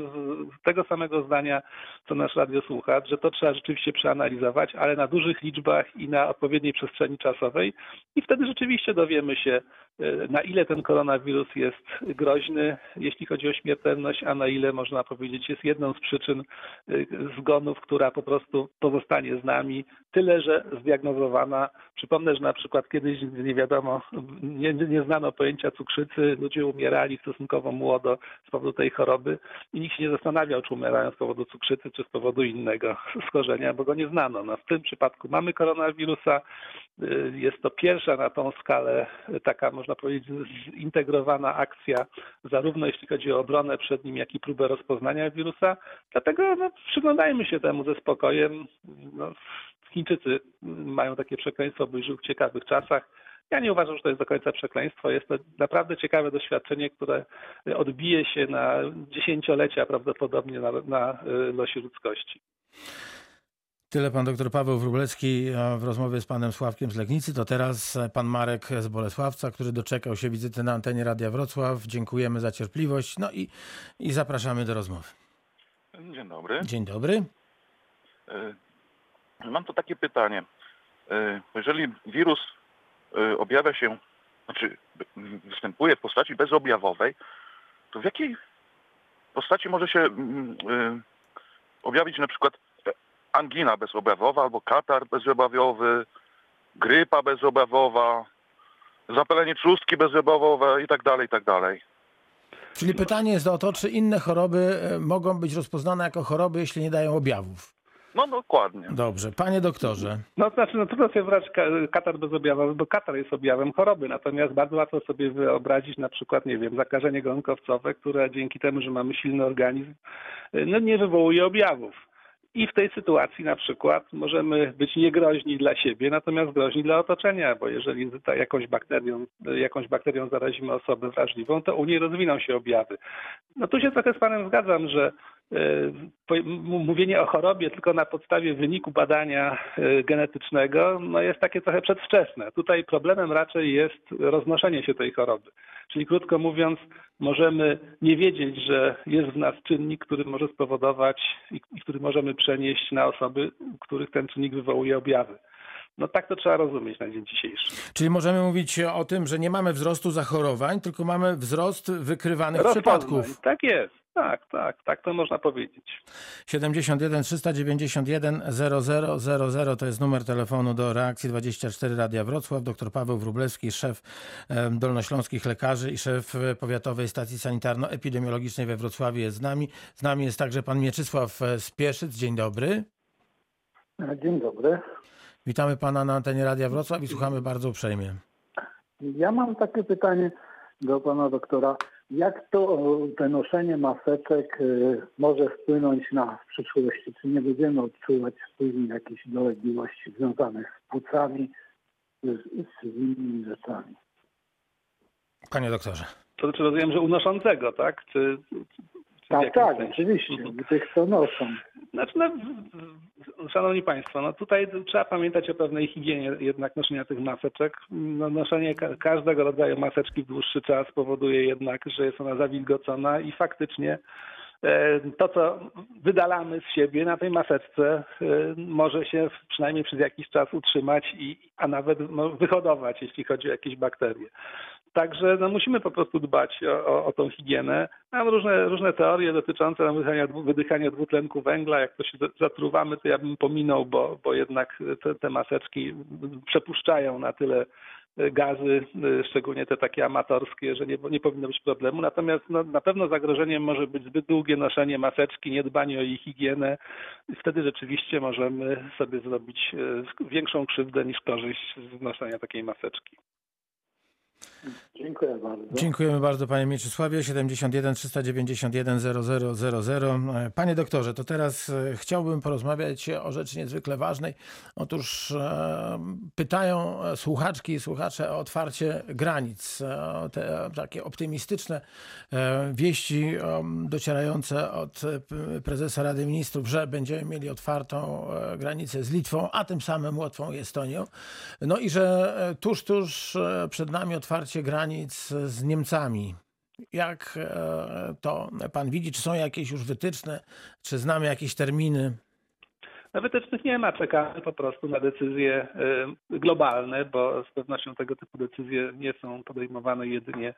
z tego samego zdania, co nasz radiosłuchacz, że to trzeba rzeczywiście przeanalizować, ale na dużych liczbach i na odpowiedniej przestrzeni czasowej i wtedy rzeczywiście dowiemy się, e, na ile ten koronawirus jest groźny, jeśli chodzi o śmiertelność, a na ile można powiedzieć jest jedną z przyczyn e, zgonów, która po prostu pozostanie z nami, tyle że zdiagnozowana. Przypomnę, że na przykład kiedyś nie wiadomo, nie, nie znano pojęcia cukrzycy, ludzie umierali stosunkowo młodo z powodu tej choroby i nikt się nie zastanawiał, czy umierają z powodu cukrzycy, czy z powodu innego schorzenia, bo go nie znano. No, w tym przypadku mamy koronawirusa, e, jest to pierwsza na tą skalę taka, można powiedzieć, zintegrowana akcja, zarówno jeśli chodzi o obronę przed nim, jak i próbę rozpoznania wirusa. Dlatego no, przyglądajmy się temu ze spokojem. No, Chińczycy mają takie przekleństwo, by żył w ciekawych czasach. Ja nie uważam, że to jest do końca przekleństwo. Jest to naprawdę ciekawe doświadczenie, które odbije się na dziesięciolecia prawdopodobnie na, na losie ludzkości. Tyle pan dr Paweł Wróblecki w rozmowie z panem Sławkiem z Legnicy. To teraz pan Marek z Bolesławca, który doczekał się wizyty na antenie Radia Wrocław. Dziękujemy za cierpliwość. No i, i zapraszamy do rozmowy. Dzień dobry. Dzień dobry. E, mam to takie pytanie. E, jeżeli wirus e, objawia się, znaczy występuje w postaci bezobjawowej, to w jakiej postaci może się mm, objawić na przykład angina bezobjawowa albo katar bezobjawowy, grypa bezobjawowa, zapalenie trzustki bezobjawowe i tak dalej, i tak dalej. Czyli pytanie jest o to, czy inne choroby e, mogą być rozpoznane jako choroby, jeśli nie dają objawów. No dokładnie. Dobrze. Panie doktorze. No to znaczy, no trudno sobie wyobrazić katar bezobjawowy, bo katar jest objawem choroby. Natomiast bardzo łatwo sobie wyobrazić na przykład, nie wiem, zakażenie gonkowcowe, które dzięki temu, że mamy silny organizm, e, no nie wywołuje objawów. I w tej sytuacji na przykład możemy być niegroźni dla siebie, natomiast groźni dla otoczenia, bo jeżeli jakąś bakterią, jakąś bakterią zarazimy osobę wrażliwą, to u niej rozwiną się objawy. No tu się trochę z Panem zgadzam, że mówienie o chorobie tylko na podstawie wyniku badania e, genetycznego no jest takie trochę przedwczesne. Tutaj problemem raczej jest roznoszenie się tej choroby. Czyli krótko mówiąc, możemy nie wiedzieć, że jest w nas czynnik, który może spowodować i, który możemy przenieść na osoby, których ten czynnik wywołuje objawy. No tak to trzeba rozumieć na dzień dzisiejszy. Czyli możemy mówić o tym, że nie mamy wzrostu zachorowań, tylko mamy wzrost wykrywanych przypadków. Tak jest. Tak, tak, tak to można powiedzieć. 71 391 0000 to jest numer telefonu do reakcji 24 Radia Wrocław. Dr Paweł Wróblewski, szef dolnośląskich lekarzy i szef e, powiatowej stacji sanitarno-epidemiologicznej we Wrocławiu jest z nami. Z nami jest także pan Mieczysław e, Spieszyc. Dzień dobry. Dzień dobry. Witamy pana na antenie Radia Wrocław i słuchamy bardzo uprzejmie. Ja mam takie pytanie do pana doktora. Jak to o, te noszenie maseczek y, może wpłynąć na w przyszłości? Czy nie będziemy odczuwać później jakichś dolegliwości związanych z płucami, z, z innymi rzeczami? Panie doktorze. To znaczy rozumiem, że unoszącego, tak? Czy, Tak, tak, sensie? oczywiście. Tych, co noszą. Znaczy, no, szanowni Państwo, no tutaj trzeba pamiętać o pewnej higienie jednak noszenia tych maseczek. No, noszenie ka- każdego rodzaju maseczki w dłuższy czas powoduje jednak, że jest ona zawilgocona i faktycznie e, to, co wydalamy z siebie na tej maseczce, e, może się przynajmniej przez jakiś czas utrzymać, i, a nawet no, wyhodować, jeśli chodzi o jakieś bakterie. Także no, musimy po prostu dbać o, o, o tą higienę. Mam różne, różne teorie dotyczące wydychania, wydychania dwutlenku węgla. Jak to się za- zatruwamy, to ja bym pominął, bo, bo jednak te, te maseczki przepuszczają na tyle gazy, szczególnie te takie amatorskie, że nie, nie powinno być problemu. Natomiast no, na pewno zagrożeniem może być zbyt długie noszenie maseczki, niedbanie o jej higienę. Wtedy rzeczywiście możemy sobie zrobić e, większą krzywdę niż korzyść z noszenia takiej maseczki. Dziękuję bardzo. Dziękujemy bardzo panie Mieczysławie. 71 391 0000. Panie doktorze, to teraz e, chciałbym porozmawiać o rzeczy niezwykle ważnej. Otóż e, pytają e, słuchaczki i słuchacze o otwarcie granic. Te takie optymistyczne wieści docierające od prezesa Rady Ministrów, że będziemy mieli otwartą granicę z Litwą, a tym samym Łotwą i Estonią. No i że tuż, tuż przed nami otwarcie granic z Niemcami. Jak e, to pan widzi? Czy są jakieś już wytyczne? Czy znamy jakieś terminy? No wytycznych nie ma, czekamy po prostu na decyzje y, globalne, bo z pewnością tego typu decyzje nie są podejmowane jedynie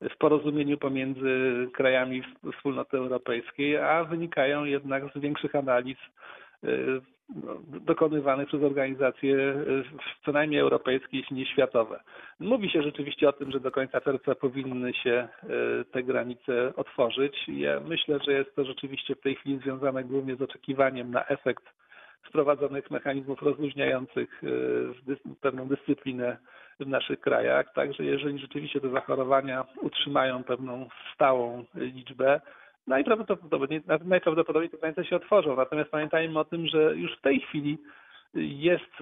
w porozumieniu pomiędzy krajami wspólnoty europejskiej, a wynikają jednak z większych analiz no, dokonywanych przez organizacje y, co najmniej europejskie, jeśli nie światowe. Mówi się rzeczywiście o tym, że do końca czerwca powinny się y, te granice otworzyć. Ja myślę, że jest to rzeczywiście w tej chwili związane głównie z oczekiwaniem na efekt wprowadzonych mechanizmów rozluźniających dys- pewną dyscyplinę w naszych krajach. Także jeżeli rzeczywiście te zachorowania utrzymają pewną stałą liczbę, najprawdopodobniej, najprawdopodobniej te granice się otworzą. Natomiast pamiętajmy o tym, że już w tej chwili jest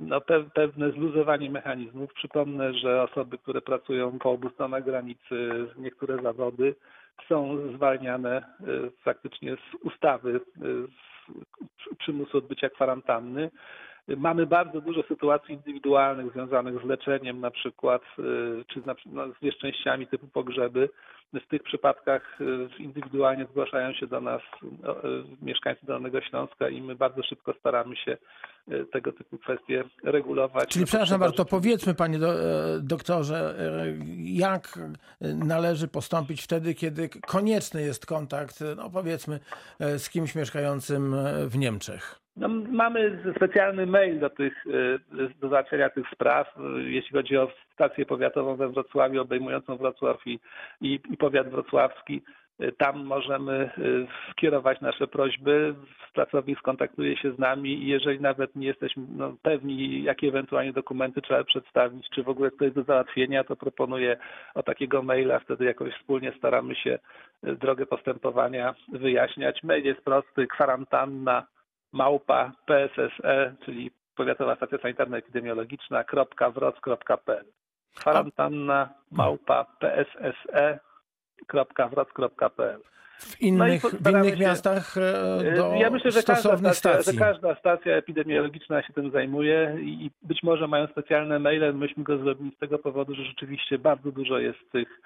no, pe- pewne zluzowanie mechanizmów. Przypomnę, że osoby, które pracują po obu stronach granicy, niektóre zawody są zwalniane y, faktycznie z ustawy y, z przymusu odbycia kwarantanny. Mamy bardzo dużo sytuacji indywidualnych związanych z leczeniem na przykład, y, czy z, no, z nieszczęściami typu pogrzeby. W tych przypadkach y, indywidualnie zgłaszają się do nas y, mieszkańcy Dolnego Śląska i my bardzo szybko staramy się tego typu kwestie regulować. Czyli przepraszam bardzo, to powiedzmy panie do, e, doktorze, e, jak należy postąpić wtedy, kiedy konieczny jest kontakt, no powiedzmy, e, z kimś mieszkającym w Niemczech? No, mamy specjalny mail do tych, y, do załatwiania tych spraw, y, jeśli chodzi o stację powiatową we Wrocławiu, obejmującą Wrocław i, i, i powiat wrocławski. Y, Tam możemy y, skierować nasze prośby. Pracownik skontaktuje się z nami i jeżeli nawet nie jesteśmy no, pewni, jakie ewentualnie dokumenty trzeba przedstawić, czy w ogóle to jest do załatwienia, to proponuję o takiego maila. Wtedy jakoś wspólnie staramy się y, drogę postępowania wyjaśniać. Mail jest prosty, kwarantanna małpa PSSE, czyli Powiatowa Stacja Sanitarno-Epidemiologiczna, wroc.pl. Kwarantanna małpa PSSE, wroc.pl. W innych, w innych miastach e, do ja myślę, że każda, stosownych stacja, stacji. że każda stacja epidemiologiczna się tym zajmuje i być może mają specjalne maile. Myśmy go zrobili z tego powodu, że rzeczywiście bardzo dużo jest tych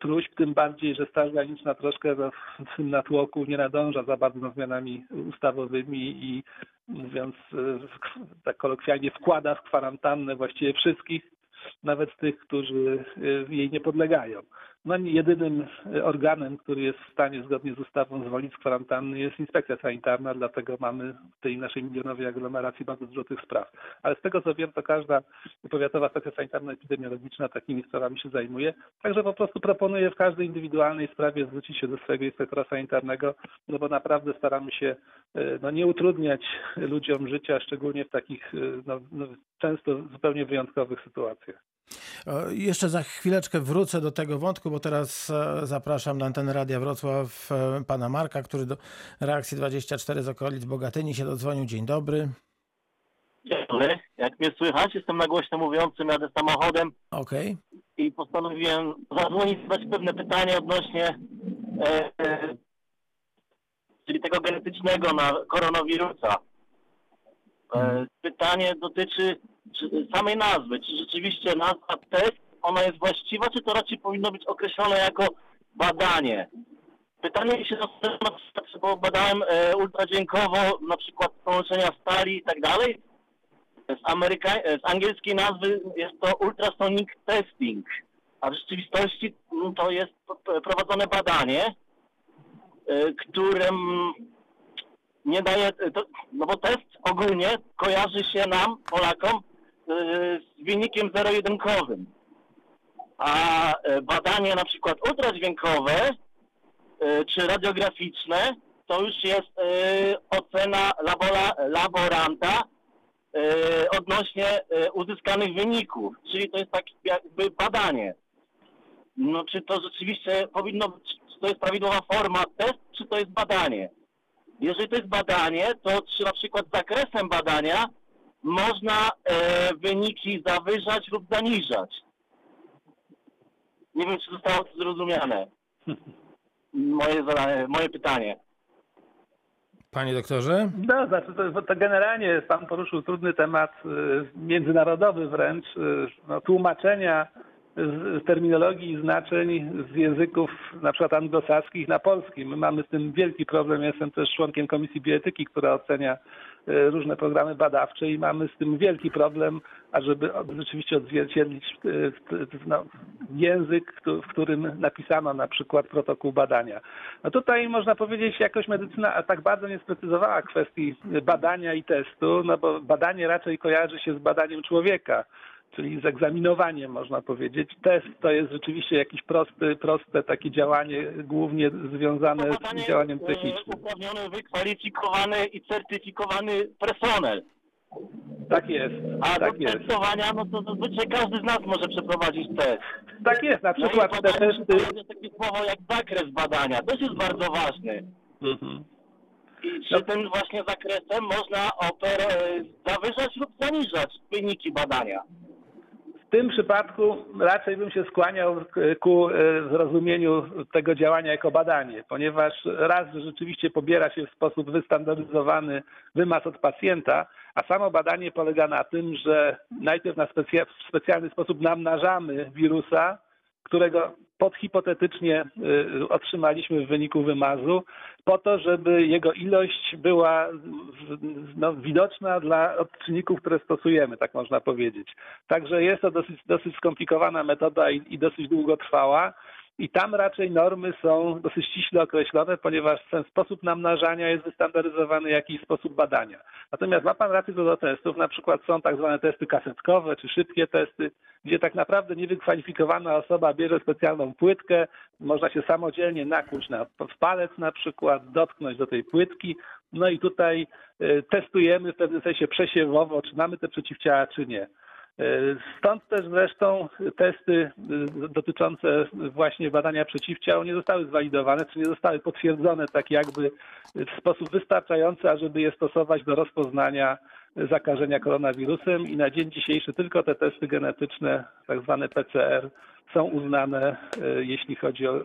próśb, tym bardziej, że Straż Graniczna troszkę w tym natłoku nie nadąża za bardzo zmianami ustawowymi i mówiąc e, tak kolokwialnie wkłada w kwarantannę właściwie wszystkich, nawet tych, którzy e, jej nie podlegają. No, jedynym y, organem, który jest w stanie zgodnie z ustawą zwolnić z kwarantanny jest inspekcja sanitarna, dlatego mamy w tej naszej milionowej aglomeracji bardzo dużo tych spraw. Ale z tego co wiem, to każda powiatowa stacja sanitarno-epidemiologiczna takimi sprawami się zajmuje. Także po prostu proponuję w każdej indywidualnej sprawie zwrócić się do swojego inspektora sanitarnego, no bo naprawdę staramy się y, no, nie utrudniać ludziom życia, szczególnie w takich y, no, no, często zupełnie wyjątkowych sytuacjach. E, Jeszcze za chwileczkę wrócę do tego wątku, bo teraz e, zapraszam na antenę Radia Wrocław e, pana Marka, który do reakcji 24 z okolic Bogatyni się dodzwonił. Dzień dobry. Dzień dobry. Jak mnie słychać, jestem na głośno mówiącym, jadę samochodem Okej. i postanowiłem zadzwonić, zadać pewne pytanie odnośnie e, e, czyli tego genetycznego na koronawirusa. E, pytanie dotyczy czy, samej nazwy. Czy rzeczywiście nazwa test, ona jest właściwa, czy to raczej powinno być określone jako badanie? Pytanie mi się przykład, bo badałem e, na przykład połączenia stali i tak dalej. Z, Ameryka- z angielskiej nazwy jest to ultrasonic testing, a w rzeczywistości mm, to jest prowadzone badanie, którym nie daje, to, no bo test ogólnie kojarzy się nam, Polakom, y, z wynikiem zero-jedynkowym. A y, badanie na przykład ultradźwiękowe y, czy radiograficzne to już jest ocena labora, laboranta odnośnie uzyskanych wyników, czyli to jest tak jakby badanie. No czy to rzeczywiście powinno być, czy to jest prawidłowa forma test, czy to jest badanie? Jeżeli to jest badanie, to czy na przykład zakresem badania można e, wyniki zawyżać lub zaniżać? Nie wiem, czy zostało to zrozumiane. [LAUGHS] Moje, zadanie, moje pytanie. Panie doktorze? No, znaczy to, to generalnie pan poruszył trudny temat y, międzynarodowy wręcz, y, no, tłumaczenia z, terminologii i znaczeń z języków na przykład anglosaskich na polski. My mamy z tym wielki problem. Jestem też członkiem Komisji Bioetyki, która ocenia y, różne programy badawcze i mamy z tym wielki problem, ażeby rzeczywiście odzwierciedlić t- no, język, w którym napisano na przykład protokół badania. No tutaj można powiedzieć, jakoś medycyna tak bardzo nie sprecyzowała kwestii badania i testu, no bo badanie raczej kojarzy się z badaniem człowieka, czyli z egzaminowaniem można powiedzieć. Test to jest rzeczywiście jakieś prosty, proste takie działanie, głównie związane z działaniem E, technicznym. Uprawniony, wykwalifikowany i certyfikowany personel. Tak jest, A tak do jest. testowania, no to zazwyczaj każdy z nas może przeprowadzić test. Tak jest, na przykład no te testy... Jest takie słowo jak zakres badania, też jest bardzo ważny. Mhm. I czy tym właśnie zakresem można oper- e, zawyżać lub zaniżać wyniki badania? W tym przypadku raczej bym się skłaniał ku e, zrozumieniu tego działania jako badanie, ponieważ raz, rzeczywiście pobiera się w sposób wystandaryzowany wymaz od pacjenta, a samo badanie polega na tym, że najpierw na specja- w specjalny sposób namnażamy wirusa, którego podhipotetycznie y, otrzymaliśmy w wyniku wymazu, po to, żeby jego ilość była no, widoczna dla odczynników, które stosujemy, tak można powiedzieć. Także jest to dosyć, dosyć skomplikowana metoda i, i dosyć długotrwała. I tam raczej normy są dosyć ściśle określone, ponieważ ten sposób namnażania jest wystandaryzowany, jak i sposób badania. Natomiast ma Pan rację co do testów, na przykład są tak zwane testy kasetkowe czy szybkie testy, gdzie tak naprawdę niewykwalifikowana osoba bierze specjalną płytkę, można się samodzielnie nakłuć na, w palec na przykład, dotknąć do tej płytki, no i tutaj y, testujemy w pewnym sensie przesiewowo, czy mamy te przeciwciała, czy nie. Y, Stąd też zresztą testy y, dotyczące właśnie badania przeciwciał nie zostały zwalidowane, czy nie zostały potwierdzone tak jakby w sposób wystarczający, ażeby je stosować do rozpoznania zakażenia koronawirusem i na dzień dzisiejszy tylko te testy genetyczne, tak zwane PCR, są uznane, y, jeśli chodzi o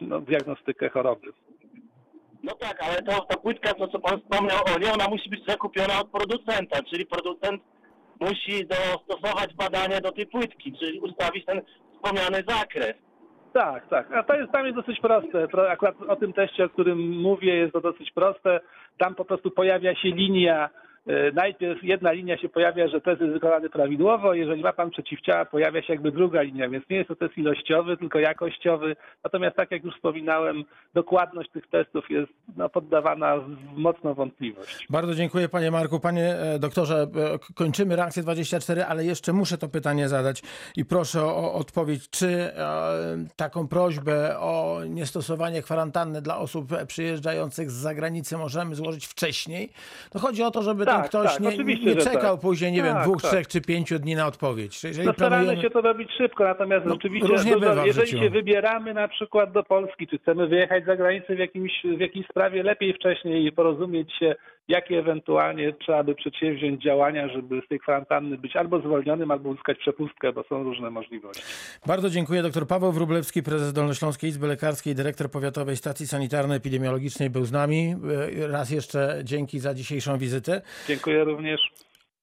no, diagnostykę choroby. No tak, ale to, ta płytka, to co Pan wspomniał o niej, ona musi być zakupiona od producenta, czyli producent musi dostosować badanie do tej płytki, czyli ustawić ten wspomniany zakres. Tak, tak. A to jest tam jest dosyć proste. Pro- Akurat o tym teście, o którym mówię, jest to dosyć proste. Tam po prostu pojawia się linia najpierw jedna linia się pojawia, że test jest wykonany prawidłowo, jeżeli ma pan przeciwciała, pojawia się jakby druga linia, więc nie jest to test ilościowy, tylko jakościowy. Natomiast tak jak już wspominałem, dokładność tych testów jest no, poddawana w mocną wątpliwość. Bardzo dziękuję panie Marku. Panie e, doktorze, e, kończymy reakcję 24, ale jeszcze muszę to pytanie zadać i proszę o, odpowiedź. Czy e, taką prośbę o niestosowanie kwarantanny dla osób przyjeżdżających z zagranicy możemy złożyć wcześniej? No chodzi o to, żeby Tak, ktoś tak, nie, nie że czekał tak. później, nie wiem, Tak, dwóch, tak. trzech czy pięciu dni na odpowiedź. Jeżeli No staramy planujemy- się to robić szybko, natomiast No, rzeczywiście, jeżeli się wybieramy na przykład do Polski, czy chcemy wyjechać za granicę w, jakimś, w jakiejś sprawie, lepiej wcześniej i porozumieć się, jakie ewentualnie trzeba by przedsięwziąć działania, żeby z tej kwarantanny być albo zwolnionym, albo uzyskać przepustkę, bo są różne możliwości. Bardzo dziękuję. Dr Paweł Wróblewski, prezes Dolnośląskiej Izby Lekarskiej, dyrektor Powiatowej Stacji Sanitarno-Epidemiologicznej był z nami. E, Raz jeszcze dzięki za dzisiejszą wizytę. Dziękuję również.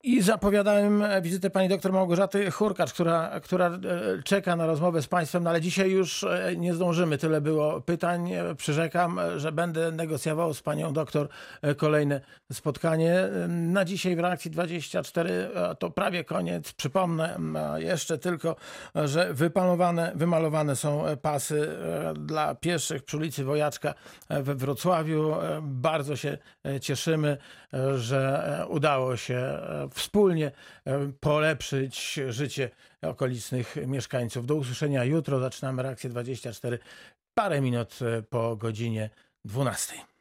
I zapowiadałem wizytę pani doktor Małgorzaty Hurkacz, która, która e, czeka na rozmowę z państwem, no ale dzisiaj już e, nie zdążymy. Tyle było pytań. E, Przyrzekam, e, że będę negocjował z panią doktor e, kolejne spotkanie. E, Na dzisiaj w reakcji 24 e, to prawie koniec. Przypomnę jeszcze tylko, e, że wypalowane, wymalowane są e, pasy e, dla pieszych przy ulicy Wojaczka e, we Wrocławiu. E, Bardzo się e, cieszymy, e, że e, udało się e, wspólnie e, polepszyć życie okolicnych mieszkańców. Do usłyszenia jutro. Zaczynamy reakcję 24 parę minut e, po godzinie 12.